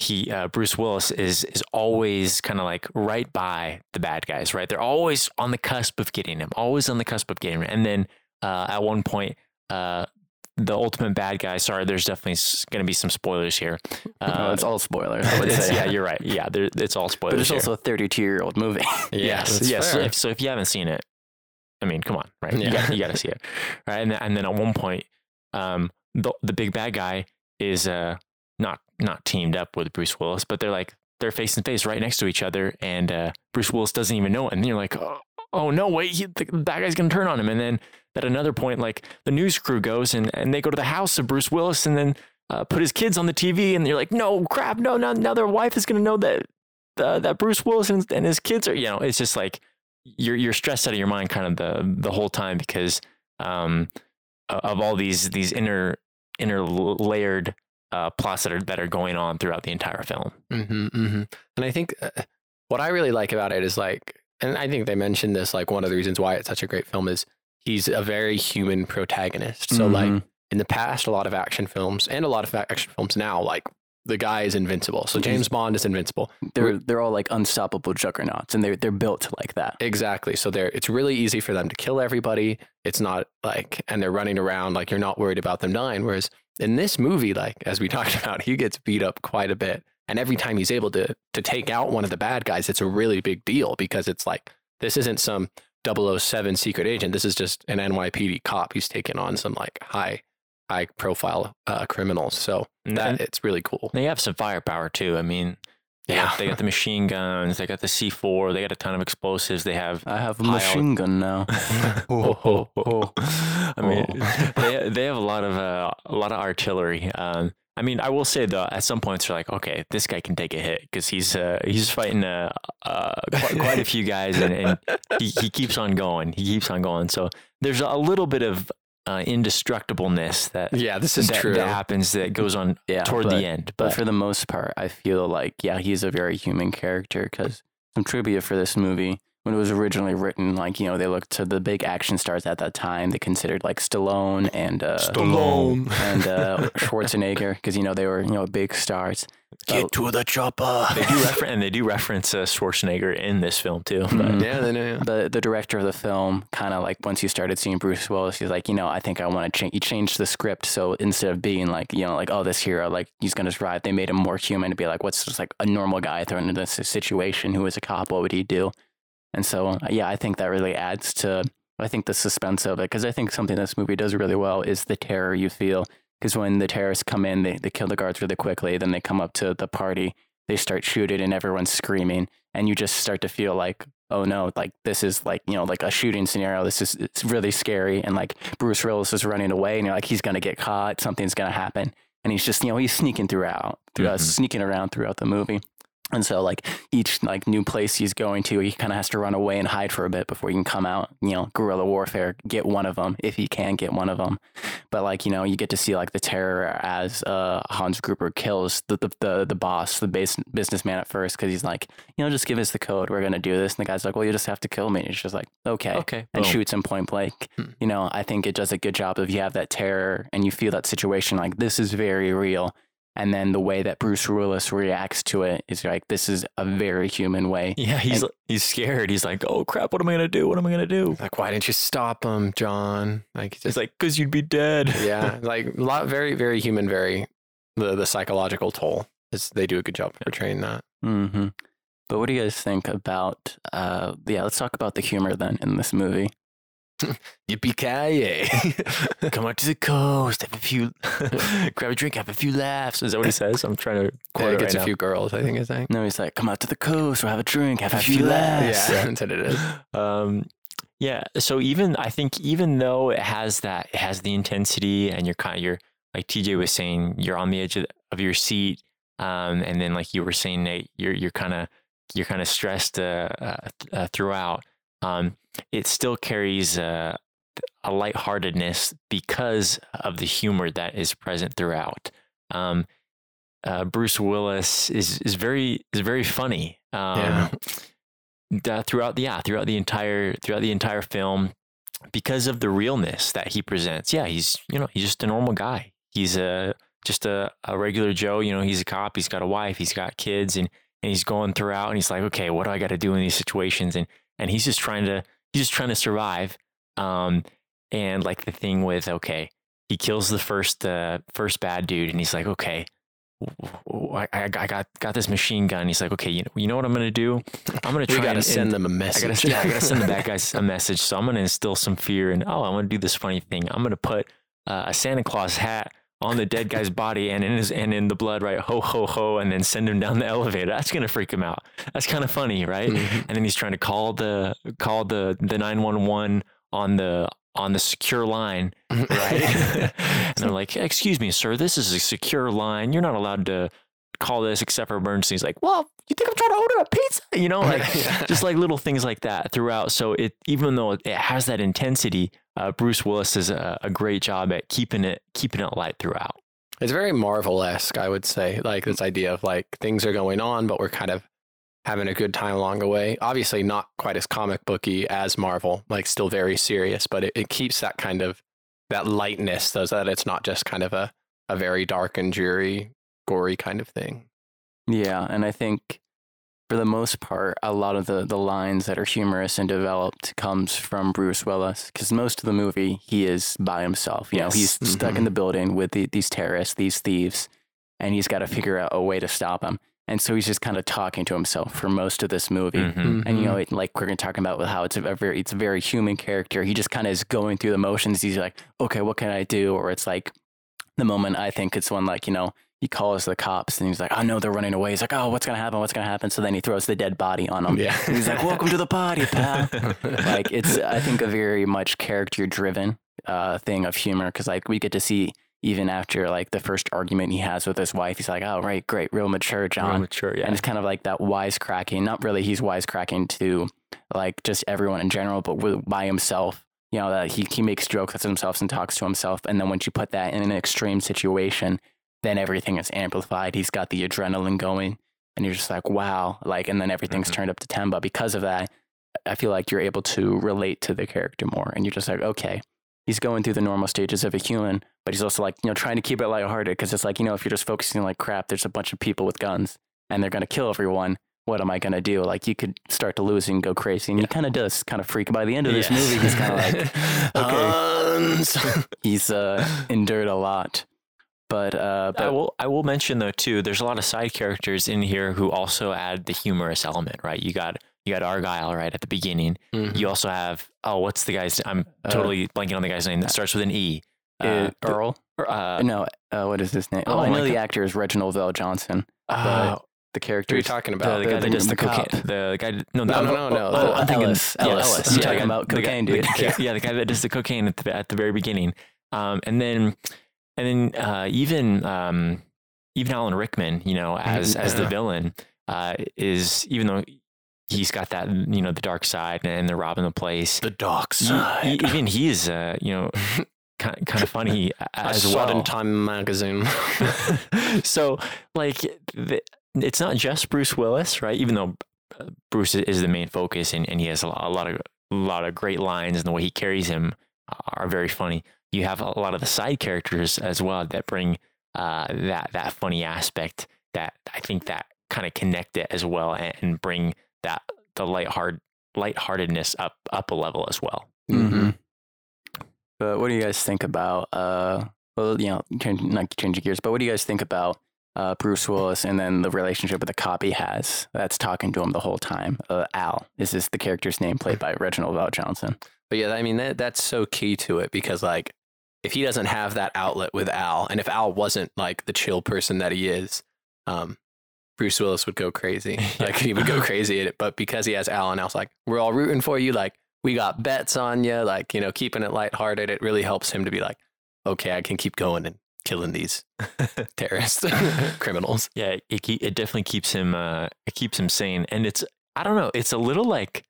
he uh, Bruce Willis is is always kind of like right by the bad guys, right? They're always on the cusp of getting him, always on the cusp of getting him. And then uh, at one point, uh, the ultimate bad guy. Sorry, there's definitely going to be some spoilers here. Uh, oh, it's all spoilers. It's- yeah, you're right. Yeah, there, it's all spoilers. But it's here. also a 32 year old movie. yes, yes. So if, so if you haven't seen it, I mean, come on, right? You, Yeah. got, you got to see it, right? And then, and then at one point, um, the the big bad guy is uh not not teamed up with Bruce Willis, but they're like they're face to face right next to each other, and uh, Bruce Willis doesn't even know it, and you're like, oh, oh no, wait, he, the bad guy's gonna turn on him, and then at another point, like the news crew goes and and they go to the house of Bruce Willis, and then. Uh, put his kids on the TV, and you're like, "No, crap! No, no! Now their wife is gonna know that uh, that Bruce Willis and, his kids are, you know, it's just like you're you're stressed out of your mind kind of the the whole time because um of all these these inner inner layered uh, plots that are that are going on throughout the entire film. hmm hmm And I think uh, what I really like about it is like, and I think they mentioned this, like one of the reasons why it's such a great film is he's a very human protagonist. So like Mhm. in the past, a lot of action films and a lot of action films now, like the guy is invincible. So James Bond is invincible. they're they're all like unstoppable juggernauts, and they're they're built like that. Exactly. So they're it's really easy for them to kill everybody. It's not like and they're running around like you're not worried about them dying. Whereas in this movie, like as we talked about, he gets beat up quite a bit. And every time he's able to to take out one of the bad guys, it's a really big deal because it's like this isn't some 007 secret agent. This is just an NYPD cop who's taking on some like high high profile uh, criminals. So And- that and it's really cool. they have some firepower too. I mean, They got- Yeah. they got the machine guns. They got the C4. They got a ton of explosives. They have. I have a High machine gun now. Oh, oh, oh. I mean, Oh. they they have a lot of uh, a lot of artillery. Um, I mean, I will say though, at some points you're like, okay, this guy can take a hit because he's uh, he's fighting uh, uh, quite, quite a few guys, and, and he, he keeps on going. He keeps on going. So there's a little bit of uh, indestructibleness that Yeah, this is that, true. that happens that goes on Yeah, toward but- the end. But But, for the most part, I feel like, yeah, he's a very human character because some trivia for this movie, when it was originally written, like, you know, they looked to the big action stars at that time. They considered like Stallone and, uh, Stallone. and uh, Schwarzenegger because, you know, they were, you know, big stars. Get to the chopper. they do refer- and they do reference uh, Schwarzenegger in this film too. But Mhm. yeah, they know. the the director of the film kind of like once you started seeing Bruce Willis, he's like, you know, I think I want to change. He changed the script so instead of being like, you know, like oh this hero like he's gonna survive, they made him more human to be like, what's just like a normal guy thrown into this situation who is a cop? What would he do? And so uh, yeah, I think that really adds to I think the suspense of it because I think something this movie does really well is the terror you feel because when the terrorists come in, they they kill the guards really quickly, then they come up to the party, they start shooting and everyone's screaming and you just start to feel like oh no like this is like you know like a shooting scenario this is it's really scary and like bruce willis is running away and you're like he's gonna get caught something's gonna happen and he's just you know he's sneaking throughout through, uh, Mhm. sneaking around throughout the movie and so like each like new place he's going to he kind of has to run away and hide for a bit before he can come out. You know guerrilla warfare get one of them if he can get one of them but like you know you get to see like the terror as uh hans gruber kills the the the, the boss the base businessman at first because he's like you know just give us the code we're gonna do this. And the guy's like well you just have to kill me. And he's just like okay. Okay, and boom. shoots him point blank. Hmm. you know i think it does a good job of you have that terror and you feel that situation like this is very real and then the way that bruce willis reacts to it is like this is a very human way Yeah, he's he's scared. He's like, "Oh crap! What am I gonna do? What am I gonna do?" Like, why didn't you stop him, John? Like, He's just, like, "Cause you'd be dead." yeah, like a lot, very, very human. Very the the psychological toll is they do a good job portraying that. hmm but what do you guys think about uh yeah let's talk about the humor then in this movie Yippee ki Come out to the coast, have a few, grab a drink, have a few laughs. Is that what he says? I'm trying to quote Yeah, it gets right a few girls, I think. Is saying. no he's like come out to the coast or have a drink have, a few laughs Yeah, that's what it is. um, yeah. So even I think even though it has that, it has the intensity, and you're kind of you're like TJ was saying, you're on the edge of, of your seat, um, and then like you were saying, Nate, you're you're kind of you're kind of stressed uh, uh, uh, throughout. Um, it still carries uh, a lightheartedness because of the humor that is present throughout. Um, uh, Bruce Willis is is very is very funny. Um, Yeah. throughout the yeah throughout the entire throughout the entire film because of the realness that he presents. Yeah, he's you know he's just a normal guy. He's a just a, a regular Joe. You know, he's a cop. He's got a wife. He's got kids, and and he's going throughout, and he's like, okay, what do I got to do in these situations? And and he's just trying to he's just trying to survive. Um, and like the thing with okay, he kills the first uh, first bad dude, and he's like, okay. I got got this machine gun. He's like, okay, you know, you know what I'm gonna do? I'm gonna We try got to and, send them a message. gotta, yeah, I gotta send the bad guys a message. So I'm gonna instill some fear and oh, I'm gonna do this funny thing. I'm gonna put uh, a Santa Claus hat on the dead guy's body and in his and in the blood, right? Ho ho ho, and then send him down the elevator. That's gonna freak him out. That's kind of funny, right? Mhm. And then he's trying to call the call the the 911 on the on the secure line, right? and they're like, "Excuse me, sir, this is a secure line. You're not allowed to." Call this except for emergencies. Like, well, you think I'm trying to order a pizza? You know, like Yeah. just like little things like that throughout. So it, even though it has that intensity, uh, Bruce Willis does a, a great job at keeping it keeping it light throughout. It's very Marvel esque, I would say. Like this idea of like things are going on, but we're kind of having a good time along the way. Obviously, not quite as comic booky as Marvel, like still very serious, but it, it keeps that kind of that lightness so that it's not just kind of a, a very dark and dreary, gory kind of thing. Yeah, and I think for the most part, a lot of the, the lines that are humorous and developed comes from Bruce Willis because most of the movie he is by himself. You know, he's Yes. stuck in the building with the, these terrorists, these thieves, and he's got to figure out a way to stop them. And so he's just kind of talking to himself for most of this movie. Mhm. And you know, Mhm. it, like we're gonna talk about with how it's a, very it's a very human character. He just kind of is going through the motions. He's like, okay, what can I do? Or it's like, the moment I think it's when like you know he calls the cops and he's like, "Oh no, they're running away." He's like, "Oh, what's gonna happen? What's gonna happen?" So then he throws the dead body on him. Yeah. And he's like, "Welcome to the party, pal." like it's I think a very much character driven uh, thing of humor because like we get to see even after like the first argument he has with his wife, he's like, "Oh right, great, real mature, John." Real mature, yeah. And it's kind of like that wisecracking. Not really, he's wisecracking to like just everyone in general, but with, by himself. You know that he he makes jokes at himself and talks to himself, and then once you put that in an extreme situation, then everything is amplified. He's got the adrenaline going, and you're just like, wow, like, and then everything's Mhm. turned up to ten. But because of that, I feel like you're able to relate to the character more, and you're just like, okay, he's going through the normal stages of a human, but he's also like, you know, trying to keep it lighthearted because it's like, you know, if you're just focusing like crap, there's a bunch of people with guns and they're gonna kill everyone. What am I gonna do? Like, you could start to lose and go crazy, and he kind of does kind of freak. By the end of this movie, he's kind of like, okay, Hans. he's uh, endured a lot. But uh, I will I will mention though too. There's a lot of side characters in here who also add the humorous element, right? You got you got Argyle right at the beginning. Mhm. You also have oh, what's the guy's? I'm Uh, totally blanking on the guy's name that starts with an E. uh, Uh, the- Earl, uh, no, uh, what is his name? Oh, oh I know the actor is Reginald VelJohnson. uh, The character Who are you is talking about? the guy the- that does the cocaine. The guy. No, No, no, no, no. Oh, the- I'm thinking Ellis, yeah, Ellis. Yeah, talking the- about guy- cocaine, the dude. yeah, the guy that does the cocaine at the at the very beginning, um, and then and then uh, even um, even Alan Rickman, you know, as as the villain, uh, is even though he's got that you know the dark side and they're robbing the place. the dark e- e- even he is, uh, you know, kind kind of funny I as saw well. it in Time magazine. so like the, it's not just Bruce Willis, right? Even though uh, Bruce is the main focus and, and he has a lot, a lot of a lot of great lines and the way he carries him are very funny. You have a lot of the side characters as well that bring uh, that that funny aspect that I think that kind of connect it as well and, and bring that the lightheart lightheartedness up up a level as well. Mm-hmm. But what do you guys think about? Uh, well, you know, change, not changing gears, but what do you guys think about uh, Bruce Willis and then the relationship with the cop he has that's talking to him the whole time? Uh, Al is this the character's name played by Reginald VelJohnson? But yeah, I mean that that's so key to it because like if he doesn't have that outlet with Al, and if Al wasn't like the chill person that he is, um, Bruce Willis would go crazy. Like he would go crazy at it. But because he has Al, and Al's like, we're all rooting for you. Like we got bets on you. Like you know, keeping it lighthearted. It really helps him to be like, okay, I can keep going and killing these terrorists, criminals. Yeah, it it definitely keeps him uh it keeps him sane, and it's I don't know, it's a little like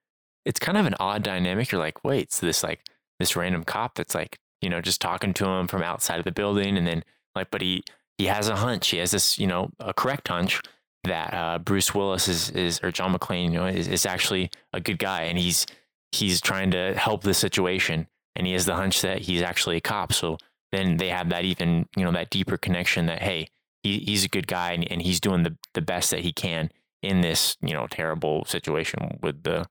it's kind of an odd dynamic. You're like, wait, so this like this random cop that's like you know just talking to him from outside of the building, and then like, but he he has a hunch, he has this you know a correct hunch that uh, Bruce Willis is is or John McClane, you know, is, is actually a good guy, and he's he's trying to help the situation, and he has the hunch that he's actually a cop. So then they have that even you know that deeper connection that hey he, he's a good guy and, and he's doing the, the best that he can in this you know terrible situation with the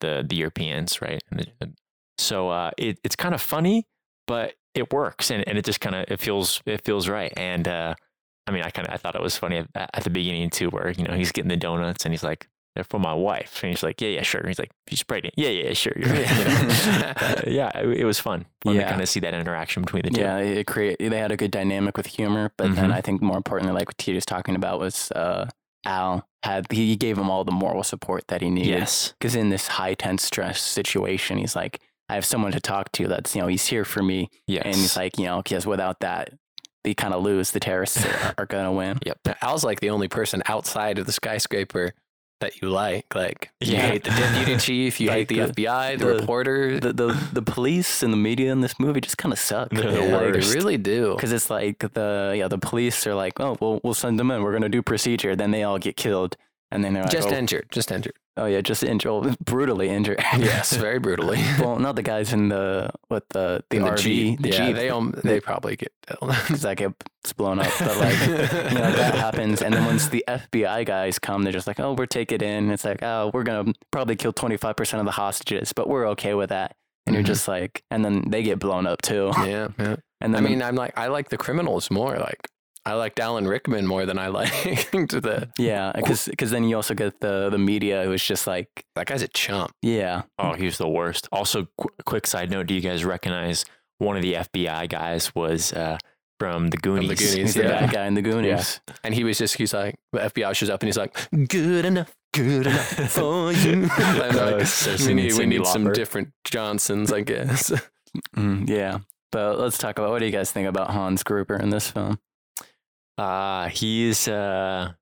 the, the Europeans right so uh, it, it's kind of funny but it works and, and it just kind of it feels it feels right and uh, I mean I kind of I thought it was funny at, at the beginning too where you know he's getting the donuts and he's like they're for my wife and he's like yeah yeah sure and he's like she's pregnant yeah yeah sure you're right. You know? Uh, yeah it, it was fun fun to Yeah. kind of see that interaction between the two Yeah, it create they had a good dynamic with humor, but then Mhm. I think more importantly, like what T was talking about was uh, Al had he gave him all the moral support that he needed. yes because in this high tense stress situation, he's like, I have someone to talk to. That's you know he's here for me, yes and he's like, you know, because without that, they kind of lose. The terrorists are, are gonna win. yep Al's like the only person outside of the skyscraper that you like. Like you Yeah. hate the deputy chief, you Like hate the, the- FBI, the, the- reporter. The the the police and the media in this movie just kind of suck. They're the Yeah, they really do. Because it's like the yeah the police are like, oh well we'll send them in. We're gonna do procedure. Then they all get killed, and then they're like, Just oh, injured, just injured. Oh yeah, just injured, brutally injured. Yes, very brutally. well, not the guys in the what the the In RV, Jeep. the yeah, Jeep. they um, they probably get because that gets blown up. But like, you know, that happens. And then once the FBI guys come, they're just like, oh, we're taking it in. It's like, oh, we're going to probably kill 25% of the hostages, but we're okay with that. And Mhm. you're just like, and then they get blown up too. yeah, yeah. And I mean, I'm like, I like the criminals more. Like, I like Alan Rickman more than I like to the. yeah, because then you also get the, the media who's just like, That guy's a chump. yeah, Oh, he was the worst. Also, qu- quick side note: Do you guys recognize one of the FBI guys was uh, from the Goonies. The Goonies. He's the bad guy in the Goonies. And he was just, he's like, the FBI shows up and he's like, good enough, good enough for you. And Oh, like, so we need, we need some different Johnsons, I guess. Mm, yeah. But let's talk about what do you guys think about Hans Gruber in this film? Uh, he's uh,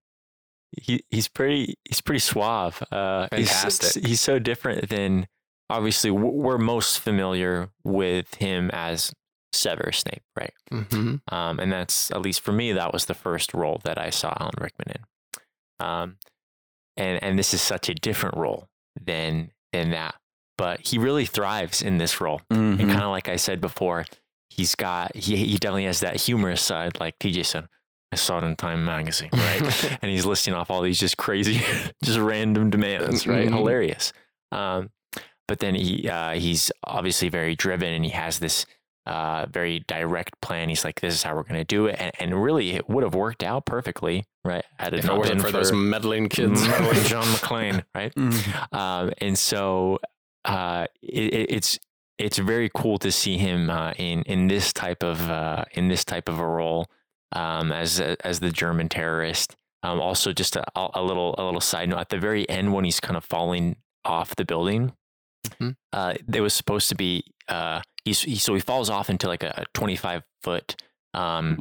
he he's pretty he's pretty suave. Uh, he's- Fantastic. He's, so different than obviously we're most familiar with him as Severus Snape, right? hmm Um, and that's at least for me that was the first role that I saw Alan Rickman in. Um, and and this is such a different role than than that, but he really thrives in this role. Mhm. And kind of like I said before, he's got he he definitely has that humorous side, like TJ said. I saw it in Time magazine, right? and he's listing off all these just crazy, just random demands, right? Mhm. Hilarious. Um, but then he uh, he's obviously very driven, and he has this uh, very direct plan. He's like, "This is how we're going to do it," and, and really, it would have worked out perfectly, right? Had it if it wasn't been for those meddling kids. meddling John McClane, right? Mhm. um, and so uh, it, it- it's it's very cool to see him uh, in in this type of uh, in this type of a role um, as as the German terrorist. Um, also, just a, a little a little side note at the very end when he's kind of falling off the building. Mhm. Uh, there was supposed to be uh, he's he, so he falls off into like a 25 foot um,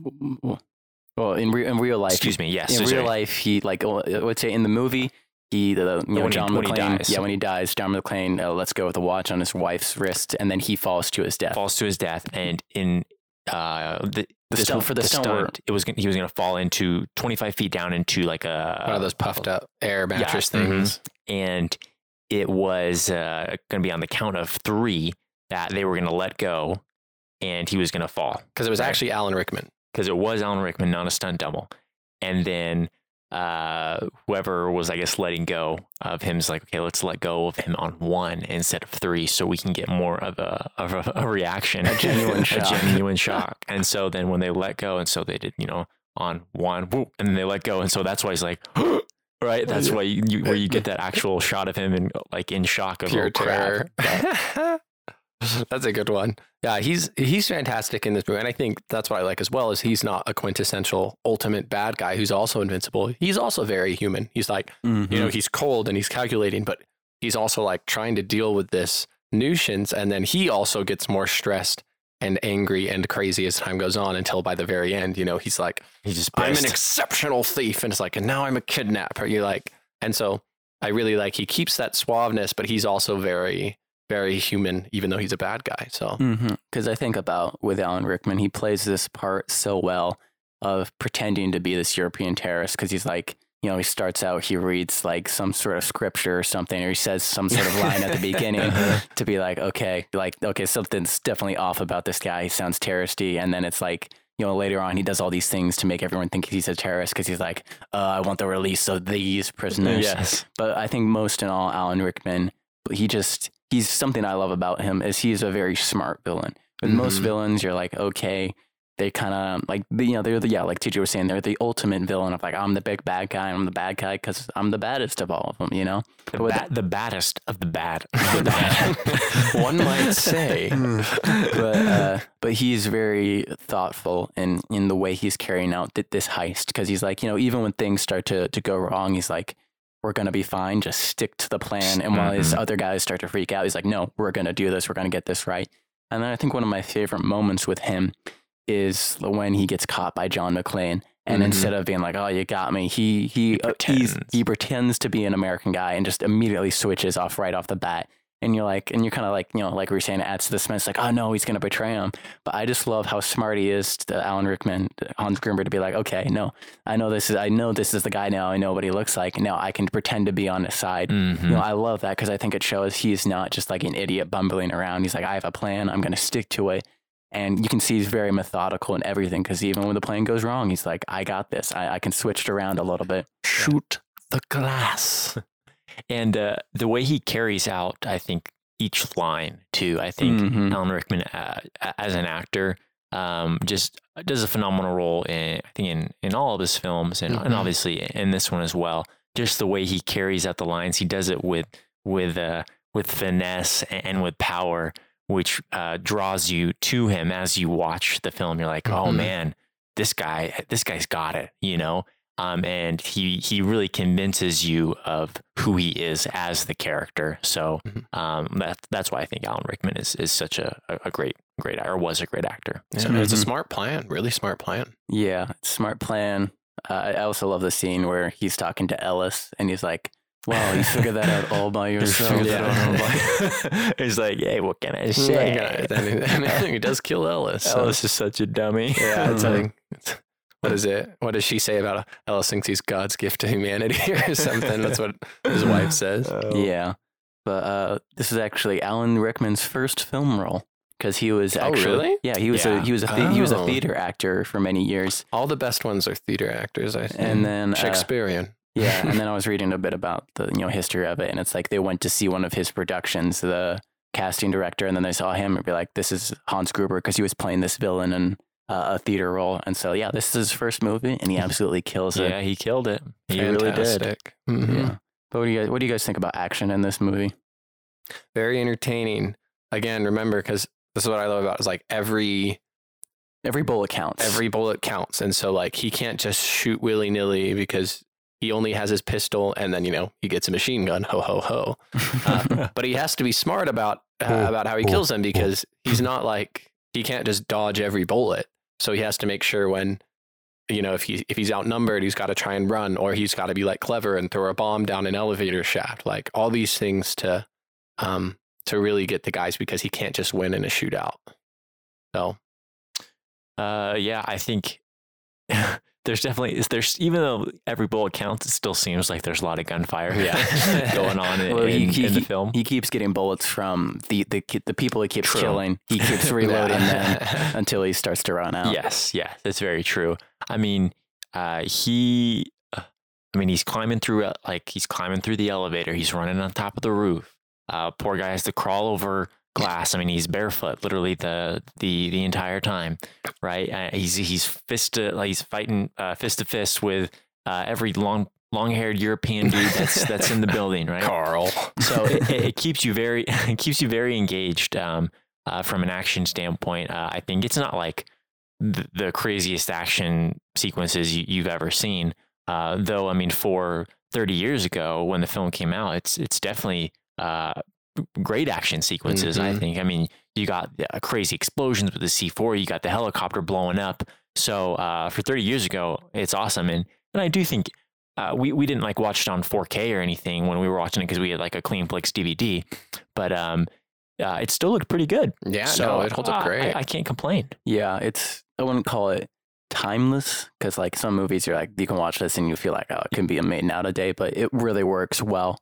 Well, in, re- in real life, excuse me yes in so real sorry. life, he like I would say in the movie, he the you know John he McClane, dies. yeah, when he dies, John McClane uh, lets go with the watch on his wife's wrist, and then he falls to his death. falls to his death and in uh, the, The this stunt- for the the stunt stunt, work. it was he was going to fall into 25 feet down into like a One of those puffed up air mattress mhm. things. and it was uh, going to be on the count of three that they were going to let go and he was going to fall Because it was Right. actually Alan Rickman. because it was Alan Rickman, not a stunt double. And then uh, whoever was, I guess, letting go of him is like, okay, let's let go of him on one instead of three, so we can get more of a of a, a reaction, A genuine shock. a genuine shock. And so then when they let go, and so they did, you know, on one, whoop, and then they let go, and so that's why he's like. Right, that's why you, you where you get that actual shot of him and like in shock of Pure oh, terror. that's a good one. Yeah, he's he's fantastic in this movie, and I think that's what I like as well. Is he's not a quintessential ultimate bad guy who's also invincible. He's also very human. He's like Mhm. you know he's cold and he's calculating, but he's also like trying to deal with this nuisance, and then he also gets more stressed and angry and crazy as time goes on until by the very end, you know, he's like, He just I'm an exceptional thief. And it's like, and now I'm a kidnapper. You're like, and so I really like, he keeps that suaveness, but he's also very, very human, even though he's a bad guy. So Because I think about with Alan Rickman, he plays this part so well of pretending to be this European terrorist because he's like, you know, he starts out, he reads like some sort of scripture or something, or he says some sort of line at the beginning to be like, okay, like, okay, something's definitely off about this guy. He sounds terroristy. And then it's like, you know, later on, he does all these things to make everyone think he's a terrorist because he's like, uh, I want the release of these prisoners. yes. But I think most in all, Alan Rickman, he just he's something I love about him is he's a very smart villain. With most Mhm. villains, you're like, okay, they kind of like you know they're the yeah like TJ was saying they're the ultimate villain of like I'm the big bad guy I'm the bad guy because I'm the baddest of all of them you know The, ba- the baddest of the bad. of the bad. one might say, but uh, but he's very thoughtful in in the way he's carrying out th- this heist because he's like you know even when things start to to go wrong he's like we're gonna be fine just stick to the plan and while his Mhm. other guys start to freak out he's like no we're gonna do this we're gonna get this right and then I think one of my favorite moments with him is when he gets caught by John McClane and Mhm. instead of being like oh you got me he he uh, he's, pretends. he pretends to be an American guy and just immediately switches off right off the bat and you're like, and you're kind of like, you know, like we are saying, it adds to the suspense, like, oh no, he's going to betray him. But I just love how smart he is to Alan Rickman, Hans Gruber, to be like, okay, no, I know this is, I know this is the guy now. I know what he looks like. Now I can pretend to be on his side. Mhm. You know, I love that because I think it shows he's not just like an idiot bumbling around. He's like, I have a plan. I'm going to stick to it. And you can see he's very methodical in everything because even when the plan goes wrong, he's like, I got this. I, I can switch it around a little bit. shoot the glass. And uh, the way he carries out, I think, each line too. I think Mhm. Alan Rickman, uh, as an actor, um, just does a phenomenal role in I think in in all of his films, and, and Mhm. obviously in this one as well. Just the way he carries out the lines, he does it with with uh, with finesse and with power, which uh, draws you to him as you watch the film. You're like, oh Mhm. man, this guy, this guy's got it, you know. Um, and he he really convinces you of who he is as the character. So Mhm. um, that that's why I think Alan Rickman is is such a, a a great great or was a great actor. Yeah, So, It's a smart plan, really smart plan. Yeah, smart plan. Uh, I also love the scene where he's talking to Ellis and he's like, "Wow, you figured that out all by yourself." figured that out all by- He's like, hey, what can I Yeah, say? and he, and he does kill Ellis. so- Ellis is such a dummy. Yeah, it's Mhm. like, it's- what is it? What does she say about Ellis thinks he's God's gift to humanity or something? That's what his wife says. Oh. Yeah, but uh, this is actually Alan Rickman's first film role because he was Oh, actually really? yeah he was Yeah. a he was a the- he was a Oh. theater actor for many years, All the best ones are theater actors, I think. and then uh, Shakespearean. yeah, and then I was reading a bit about the you know history of it, and it's like they went to see one of his productions, the casting director, and then they saw him and be like, "This is Hans Gruber," because he was playing this villain in uh, a theater role, and so yeah, this is his first movie, and he absolutely kills it. Yeah, he killed it. He really did. Fantastic. Mhm. Yeah. But what do you guys what do you guys think about action in this movie? Very entertaining. Again, remember, because this is what I love about it, is like every Every bullet counts. every bullet counts. And so like he can't just shoot willy nilly because he only has his pistol and then, you know, he gets a machine gun. Ho ho ho. Uh, but he has to be smart about uh, about how he kills them because he's not like he can't just dodge every bullet. So he has to make sure when you know if he if he's outnumbered, he's got to try and run, or he's got to be like clever and throw a bomb down an elevator shaft. Like all these things to um to really get the guys because he can't just win in a shootout. So Uh, yeah, I think there's definitely there's even though every bullet counts, it still seems like there's a lot of gunfire Yeah. going on in, Well, he- in, he- in the film. he keeps getting bullets from the the the people he keeps True. killing. He keeps reloading them until he starts to run out. Yes, yes, that's very true. I mean, uh, he, uh, I mean, he's climbing through uh, like he's climbing through the elevator. He's running on top of the roof. Uh, poor guy has to crawl over glass. I mean, he's barefoot literally the the the entire time, right? Uh, he's he's fist to, like he's fighting uh, fist to fist with uh, every long long haired European dude that's that's in the building, right? Karl. so it, it, keeps you very it keeps you very engaged um, uh, from an action standpoint. Uh, I think it's not like the, the craziest action sequences you, you've ever seen. Uh, though, I mean, for 30 years ago when the film came out, it's it's definitely uh, great action sequences. I Mhm. think. I mean, you got uh, crazy explosions with the C4. You got the helicopter blowing up. So uh, for 30 years ago, it's awesome. And and I do think uh, we we didn't like watch it on 4K or anything when we were watching it because we had like a Clean Flix DVD, but um, uh, it still looked pretty good. Yeah, so no, it holds uh, up great. I, I can't complain. Yeah, it's I wouldn't call it timeless because like some movies you're like you can watch this and you feel like oh it can be a made nowadays, but it really works well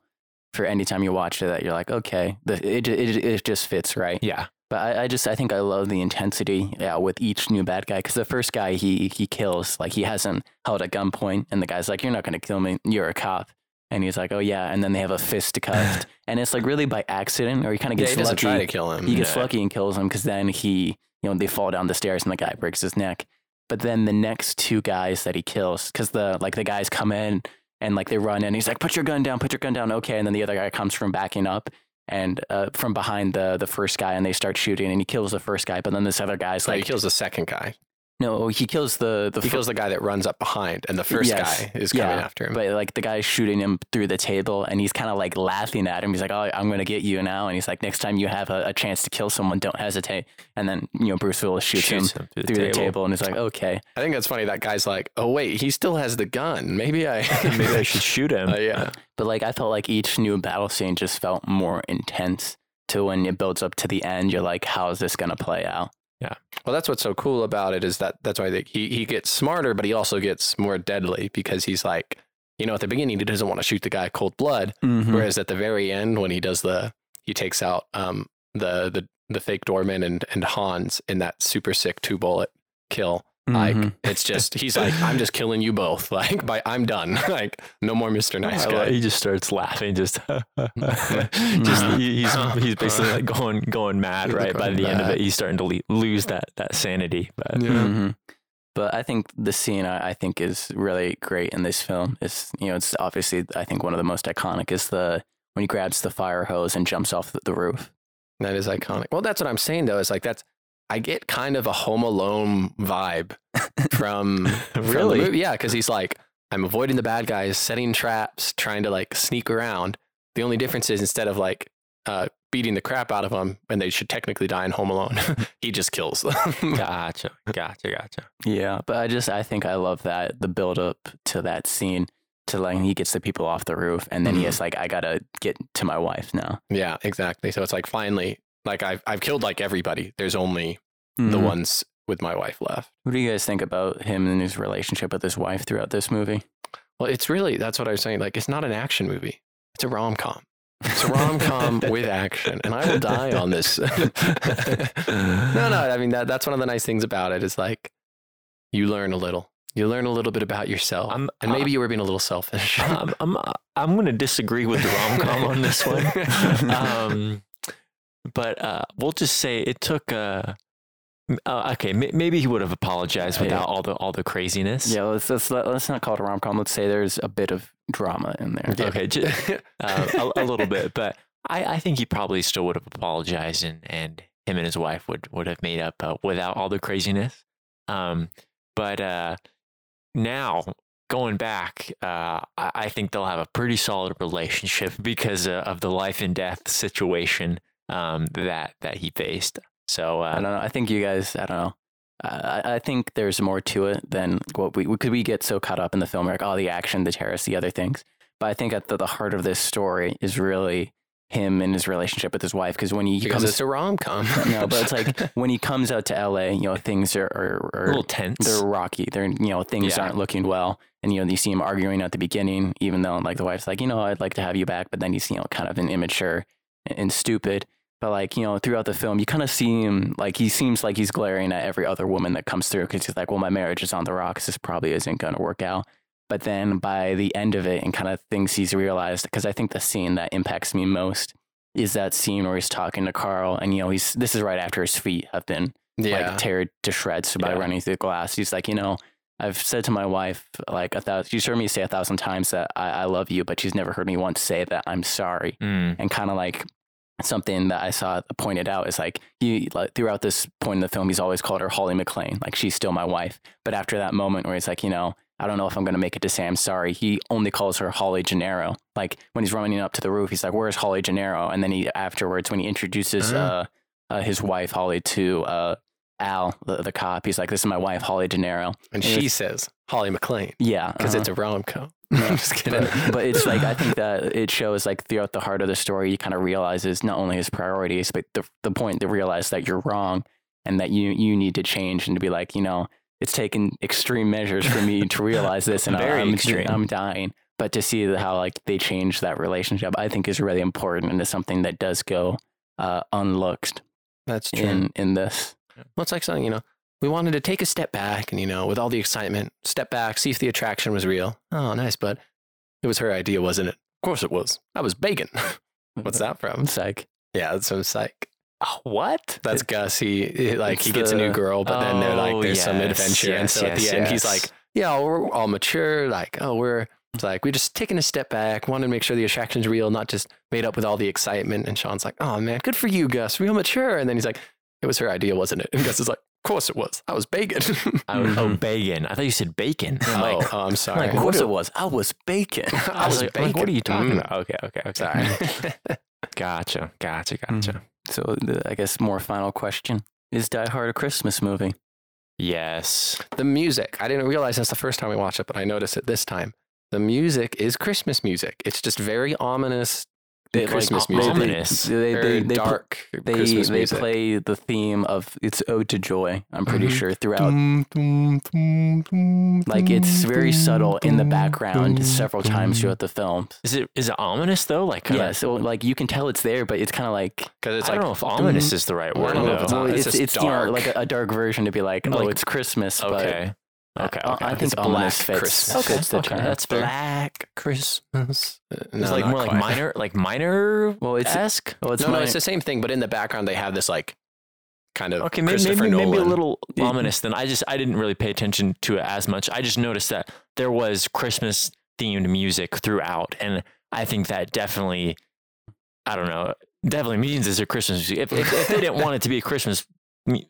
for any time you watch it that you're like okay the, it, it it just fits right. Yeah, But I, I just I think I love the intensity yeah, with each new bad guy because the first guy he he kills like he hasn't held a gunpoint and the guy's like you're not gonna kill me you're a cop and he's like oh yeah and then they have a fist fisticuffed and it's like really by accident or he kind of yeah, gets doesn't lucky try to kill him. he gets Yeah. lucky and kills him because then he, you know, they fall down the stairs and the guy breaks his neck. But then the next two guys that he kills, because the like the guys come in and like they run in, he's like, "Put your gun down, put your gun down." Okay, and then the other guy comes from backing up and uh, from behind the the first guy, and they start shooting, and he kills the first guy. But then this other guy's Like, like, he kills the second guy. No, he kills the the He fir- kills the guy that runs up behind, and the first Yes. guy is coming Yeah, after him. But like the guy's shooting him through the table, and he's kind of like laughing at him. He's like, "Oh, I'm gonna get you now." And he's like, "Next time you have a, a chance to kill someone, don't hesitate." And then you know Bruce Willis shoots, him Shoots him through through the table, and he's like, "Okay." I think that's funny. That guy's like, "Oh wait, he still has the gun. Maybe I, Maybe I should shoot him. Uh, yeah, But like I felt like each new battle scene just felt more intense. To when it builds up to the end, you're like, "How is this gonna play out?" Well, that's what's so cool about it is that that's why think he he gets smarter, but he also gets more deadly because he's like, you know, at the beginning he doesn't want to shoot the guy cold blood, Mm-hmm. whereas at the very end when he does the he takes out um the the the fake doorman and and Hans in that super sick two bullet kill. Like Mhm. it's just he's like I'm just killing you both. Like by I'm done. like no more Mr. Nice Guy. he just starts laughing. Just, just he, he's he's basically like going going mad. He's Right by going the end of it, he's starting to le- lose that that sanity. But Yeah. Mhm. But I think the scene I, I think is really great in this film is you know it's obviously I think one of the most iconic is the when he grabs the fire hose and jumps off the, the roof. That is iconic. Well, that's what I'm saying though. Is like that's I get kind of a Home Alone vibe from, from the Really? movie. Yeah, because he's like, I'm avoiding the bad guys, setting traps, trying to like sneak around. The only difference is instead of like uh, beating the crap out of them, and they should technically die in Home Alone, he just kills them. Gotcha, gotcha, gotcha. Yeah, but I just I think I love that the build up to that scene to like he gets the people off the roof and then he Mhm. is like I gotta get to my wife now. yeah, exactly. So it's like finally, like I've I've killed like everybody. There's only the Mhm. ones with my wife left. What do you guys think about him and his relationship with his wife throughout this movie? Well, it's really that's what I was saying. Like, it's not an action movie. It's a rom com. It's a rom com with action, and I will die on this. no, no. I mean that that's one of the nice things about it is like you learn a little. You learn a little bit about yourself, I'm- and maybe you were being a little selfish. I'm I'm I'm going to disagree with the rom com on this one. Um, but uh, we'll just say it took. Uh, m- uh, okay, m- maybe he would have apologized Yeah. without all the all the craziness. Yeah, let's let's let, let's not call it a rom com. Let's say there's a bit of drama in there. Yeah. Okay, ju- uh, a, a little bit, but I, I think he probably still would have apologized, and, and him and his wife would would have made up uh, without all the craziness. Um, but uh, now going back, uh, I, I think they'll have a pretty solid relationship because uh, of the life and death situation um, that that he faced. So I don't uh, know. I think you guys. I don't know. Uh, I, I think there's more to it than what we could. we get so caught up in the film, like oh, the action, the terrorists, the other things. But I think at the, the heart of this story is really him and his relationship with his wife. Because when he because comes, it's a rom com. no, but it's like when he comes out to LA, you know, things are are, a are little tense. they're rocky. They're you know things Yeah. aren't looking well, and you know you see him arguing at the beginning, even though like the wife's like, you know, I'd like to have you back, but then he's you know kind of an immature and, and stupid. But like you know throughout the film, you kind of see him like he seems like he's glaring at every other woman that comes through because he's like, well, my marriage is on the rocks. This probably isn't going to work out. But then by the end of it, and kind of things he's realized, because I think the scene that impacts me most is that scene where he's talking to Karl, and you know he's this is right after his feet have been yeah, like tear to shreds by Yeah. running through the glass. He's like, you know, I've said to my wife like a thousand. She's heard me say a thousand times that I, I love you, but she's never heard me once say that I'm sorry. Mm, And kind of like something that I saw pointed out is like he like throughout this point in the film, he's always called her Holly McClane, like she's still my wife. But after that moment where he's like, you know. I don't know if I'm going to make it to say I'm sorry. He only calls her Holly Gennaro. Like when he's running up to the roof, he's like, "Where's Holly Gennaro?" And then he afterwards, when he introduces Uh-huh. uh, uh, his wife Holly to uh, Al, the, the cop. He's like, "This is my wife, Holly Gennaro." and it she says Holly McClane Yeah, because uh-huh. it's a rom com. Yeah. I'm just kidding. but, but it's like I think that it shows like throughout the heart of the story, he kind of realizes not only his priorities, but the the point to realize that you're wrong and that you you need to change and to be like, you know, it's taken extreme measures for me to realize this, and Very I'm extreme. I'm dying. But to see how like they change that relationship, I think is really important and is something that does go uh, unlooked That's true. in in this. Well, it's like something, you know, we wanted to take a step back and, you know, with all the excitement, step back, see if the attraction was real. Oh, nice, but it was her idea, wasn't it? Of course it was. I was bacon. What's that from? It's like Yeah, that's from Psych. oh, what? That's Gus. He, he- like It's he gets a new girl, but then they're like Oh, there's some yes, adventure, and yes, so at the yes, end he's like, yeah, we're all mature. Like, oh, we're it's like we're just taking a step back, wanting to make sure the attraction's real, not just made up with all the excitement. And Sean's like, oh man, good for you, Gus, real mature. And then he's like, it was her idea, wasn't it? And Gus is like, of course it was. I was bacon. I was, oh, Mhm. bacon. I thought you said bacon. I'm oh, like, oh, I'm sorry. like, of course it was. I was bacon. I was like, like, what are you talking Mm. about? Okay, okay, okay. Sorry. Gotcha, gotcha, Mm. gotcha. So the, I guess more final question is Die Hard a Christmas movie? Yes. the music. I didn't realize that's the first time we watched it, but I noticed it this time. The music is Christmas music. It's just very ominous They, Christmas they- music. They, Ominous. they, or they, they, pl- dark they, Christmas they music. play the theme of it's Ode to Joy. I'm pretty Mhm. sure throughout. Dum, dum, dum, dum, Like it's very dum, subtle in the background dum, several times throughout the film. Is it is it ominous though? Like kinda, Yeah, so like you can tell it's there, but it's kind of like Because it's I like don't know if ominous is the right I word don't know if it's well, it's it's it's, just you know, dark. like a, a dark version to be like, oh, Like- it's Christmas. but Okay. Okay. I- I think It's ominous black fits, Christmas. fits the Okay, term. that's fair. Black Christmas. Uh, It's like not more like minor, like minor Well, it's esque. well, it's no, no, it's the same thing, but in the background they have this like kind of Okay, maybe Christopher maybe, maybe a little Yeah. ominous. Then I just I didn't really pay attention to it as much. I just noticed that there was Christmas themed music throughout, and I think that definitely, I don't know, definitely means it's a Christmas. If, if, if they didn't want it to be a Christmas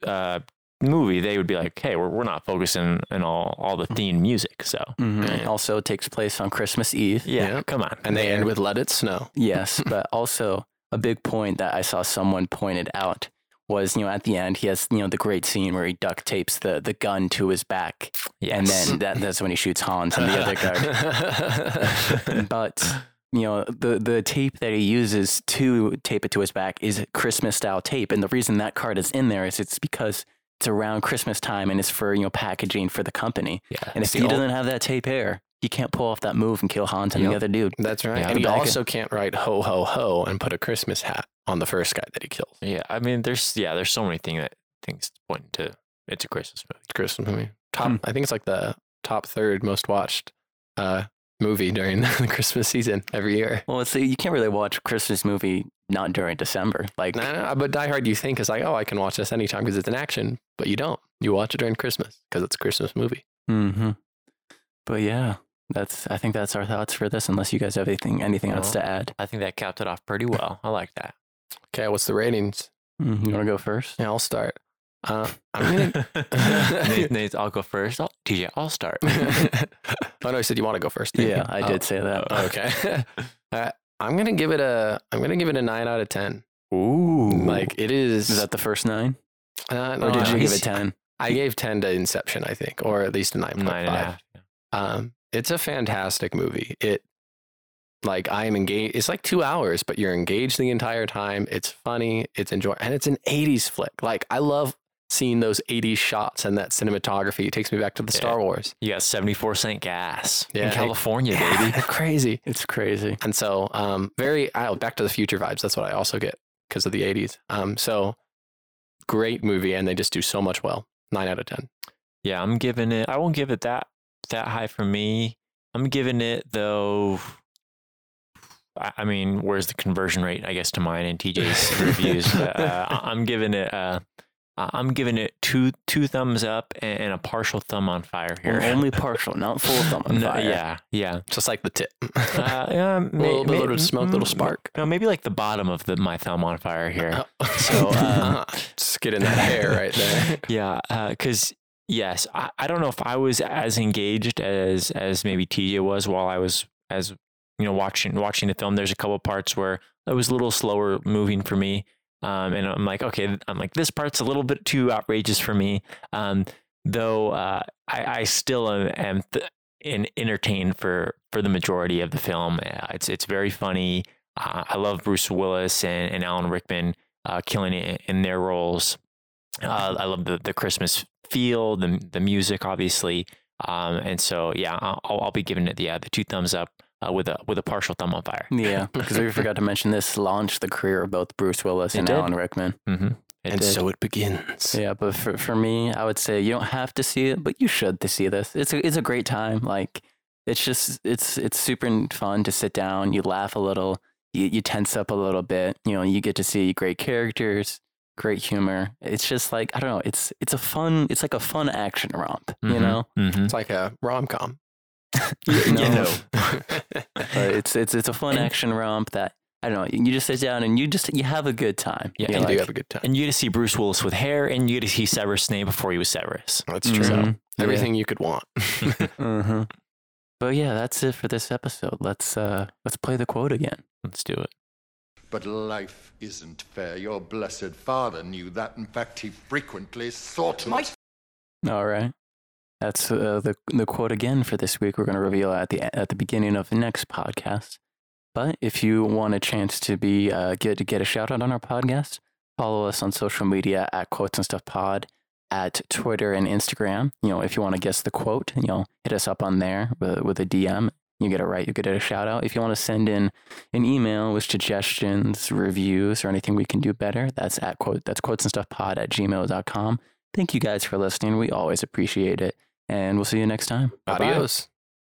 uh, movie, they would be like, "Hey, we're we're not focusing on all all the theme music." So Mhm. Yeah. Also, it takes place on Christmas Eve. yeah, Yeah. come on. And they end with "Let It Snow." Yes, but also a big point that I saw someone pointed out was, you know, at the end he has, you know, the great scene where he duct tapes the the gun to his back, yes. and then that, that's when he shoots Hans and the other guy. But you know, the the tape that he uses to tape it to his back is Christmas style tape, and the reason that card is in there is it's because it's around Christmas time and it's for you know packaging for the company. yeah, And if It's he the doesn't have that tape here, he can't pull off that move and kill Hans and the other dude. That's right. Yeah, and he back it. also can't write "ho ho ho" and put a Christmas hat on the first guy that he kills. yeah. I mean, there's yeah, there's so many things that things point to it's a Christmas movie. Christmas movie. Top. Hmm. I think it's like the top third most watched uh, movie during the Christmas season every year. Well, it's you can't really watch a Christmas movie not during December. Like, No, no, but Die Hard, you think is like, oh, I can watch this anytime because it's an action, but you don't. You watch it during Christmas because it's a Christmas movie. hmm but yeah, that's I think that's our thoughts for this. Unless you guys have anything anything else to add, I think that capped it off pretty well. I like that. Okay, what's the ratings? Mhm. you want to go first? Yeah, I'll start. Uh, I'm gonna. Nate, Nate, I'll go first. I'll, TJ, I'll start. oh no, I said you want to go first. Yeah, you? I Oh, did say that. Okay. uh, I'm gonna give it a. I'm gonna give it a nine out of ten. Ooh, Like it is. Is that the first nine, uh, no, or did you give it ten? I gave ten to Inception, I think, or at least a nine point nine and a five. half. Um, it's a fantastic movie. It like I am engaged. It's like two hours, but you're engaged the entire time. It's funny. It's enjoy, and it's an '80s flick. Like I love seeing those '80s shots and that cinematography. It takes me back to the Yeah. Star Wars. You got 74 cent gas Yeah, in California, Yeah, baby. crazy. It's crazy. And so, um, very I, Back to the Future vibes. That's what I also get because of the '80s. Um, so great movie, and they just do so much well. Nine out of ten. Yeah, I'm giving it. I won't give it that that high for me. I'm giving it though. I, mean, where's the conversion rate? I guess to mine and TJ's reviews, but uh, I'm giving it. Uh, I- I'm giving it two two thumbs up and, and a partial thumb on fire here. Well, only partial, not full thumb on No, fire. yeah, yeah. Just like the tip. Uh, yeah, may, little- may- little bit of smoke, little mm, spark. No, maybe like the bottom of the my thumb on fire here. so um, just get in that hair right there. Yeah, because yes, I, I don't know if I was as engaged as as maybe TJ was while I was as you know watching watching the film. There's a couple parts where it was a little slower moving for me, um, and I'm like, okay, I'm like this part's a little bit too outrageous for me. Um, though uh, I, I still am, th- in, entertained for for the majority of the film. Uh, It's it's very funny. Uh, I love Bruce Willis and, and Alan Rickman uh, killing it in their roles. Uh, I love the the Christmas feel, the the music, obviously, um, and so yeah, I'll, I'll be giving it the uh, the two thumbs up uh, with a with a partial thumb on fire. Yeah, because we forgot to mention this launched the career of both Bruce Willis It and did. Alan Rickman. Mm-hmm. and so it begins. Yeah, but for, for me, I would say you don't have to see it, but you should to see this. It's a, it's a great time. Like it's just it's it's super fun to sit down. You laugh a little. You you tense up a little bit. You know, you get to see great characters, great humor. It's just like I don't know. It's it's a fun. It's like a fun action romp. You know, Mm-hmm. It's like a rom com. You know. but it's it's it's a fun action romp that I don't know. You just sit down and you just you have a good time. Yeah, You're you do have a good time. And you get to see Bruce Willis with hair, and you get to see Severus Snape before he was Severus. That's true. Mhm. Yeah. Everything you could want. Mhm. But yeah, that's it for this episode. Let's uh let's play the quote again. Let's do it. But life isn't fair. Your blessed father knew that. In fact, he frequently sought it. All right. That's uh, the the quote again for this week. We're going to reveal at the at the beginning of the next podcast. But if you want a chance to be uh, get get a shout out on our podcast, follow us on social media at quotes and stuff pod at Twitter and Instagram. You know, if you want to guess the quote, you know, hit us up on there with, with a DM. You get it right, you get a shout out. If you want to send in an email with suggestions, reviews, or anything we can do better, that's at quote that's quotes and stuff pod at gmail.com. Thank you guys for listening. We always appreciate it. And we'll see you next time. Adios.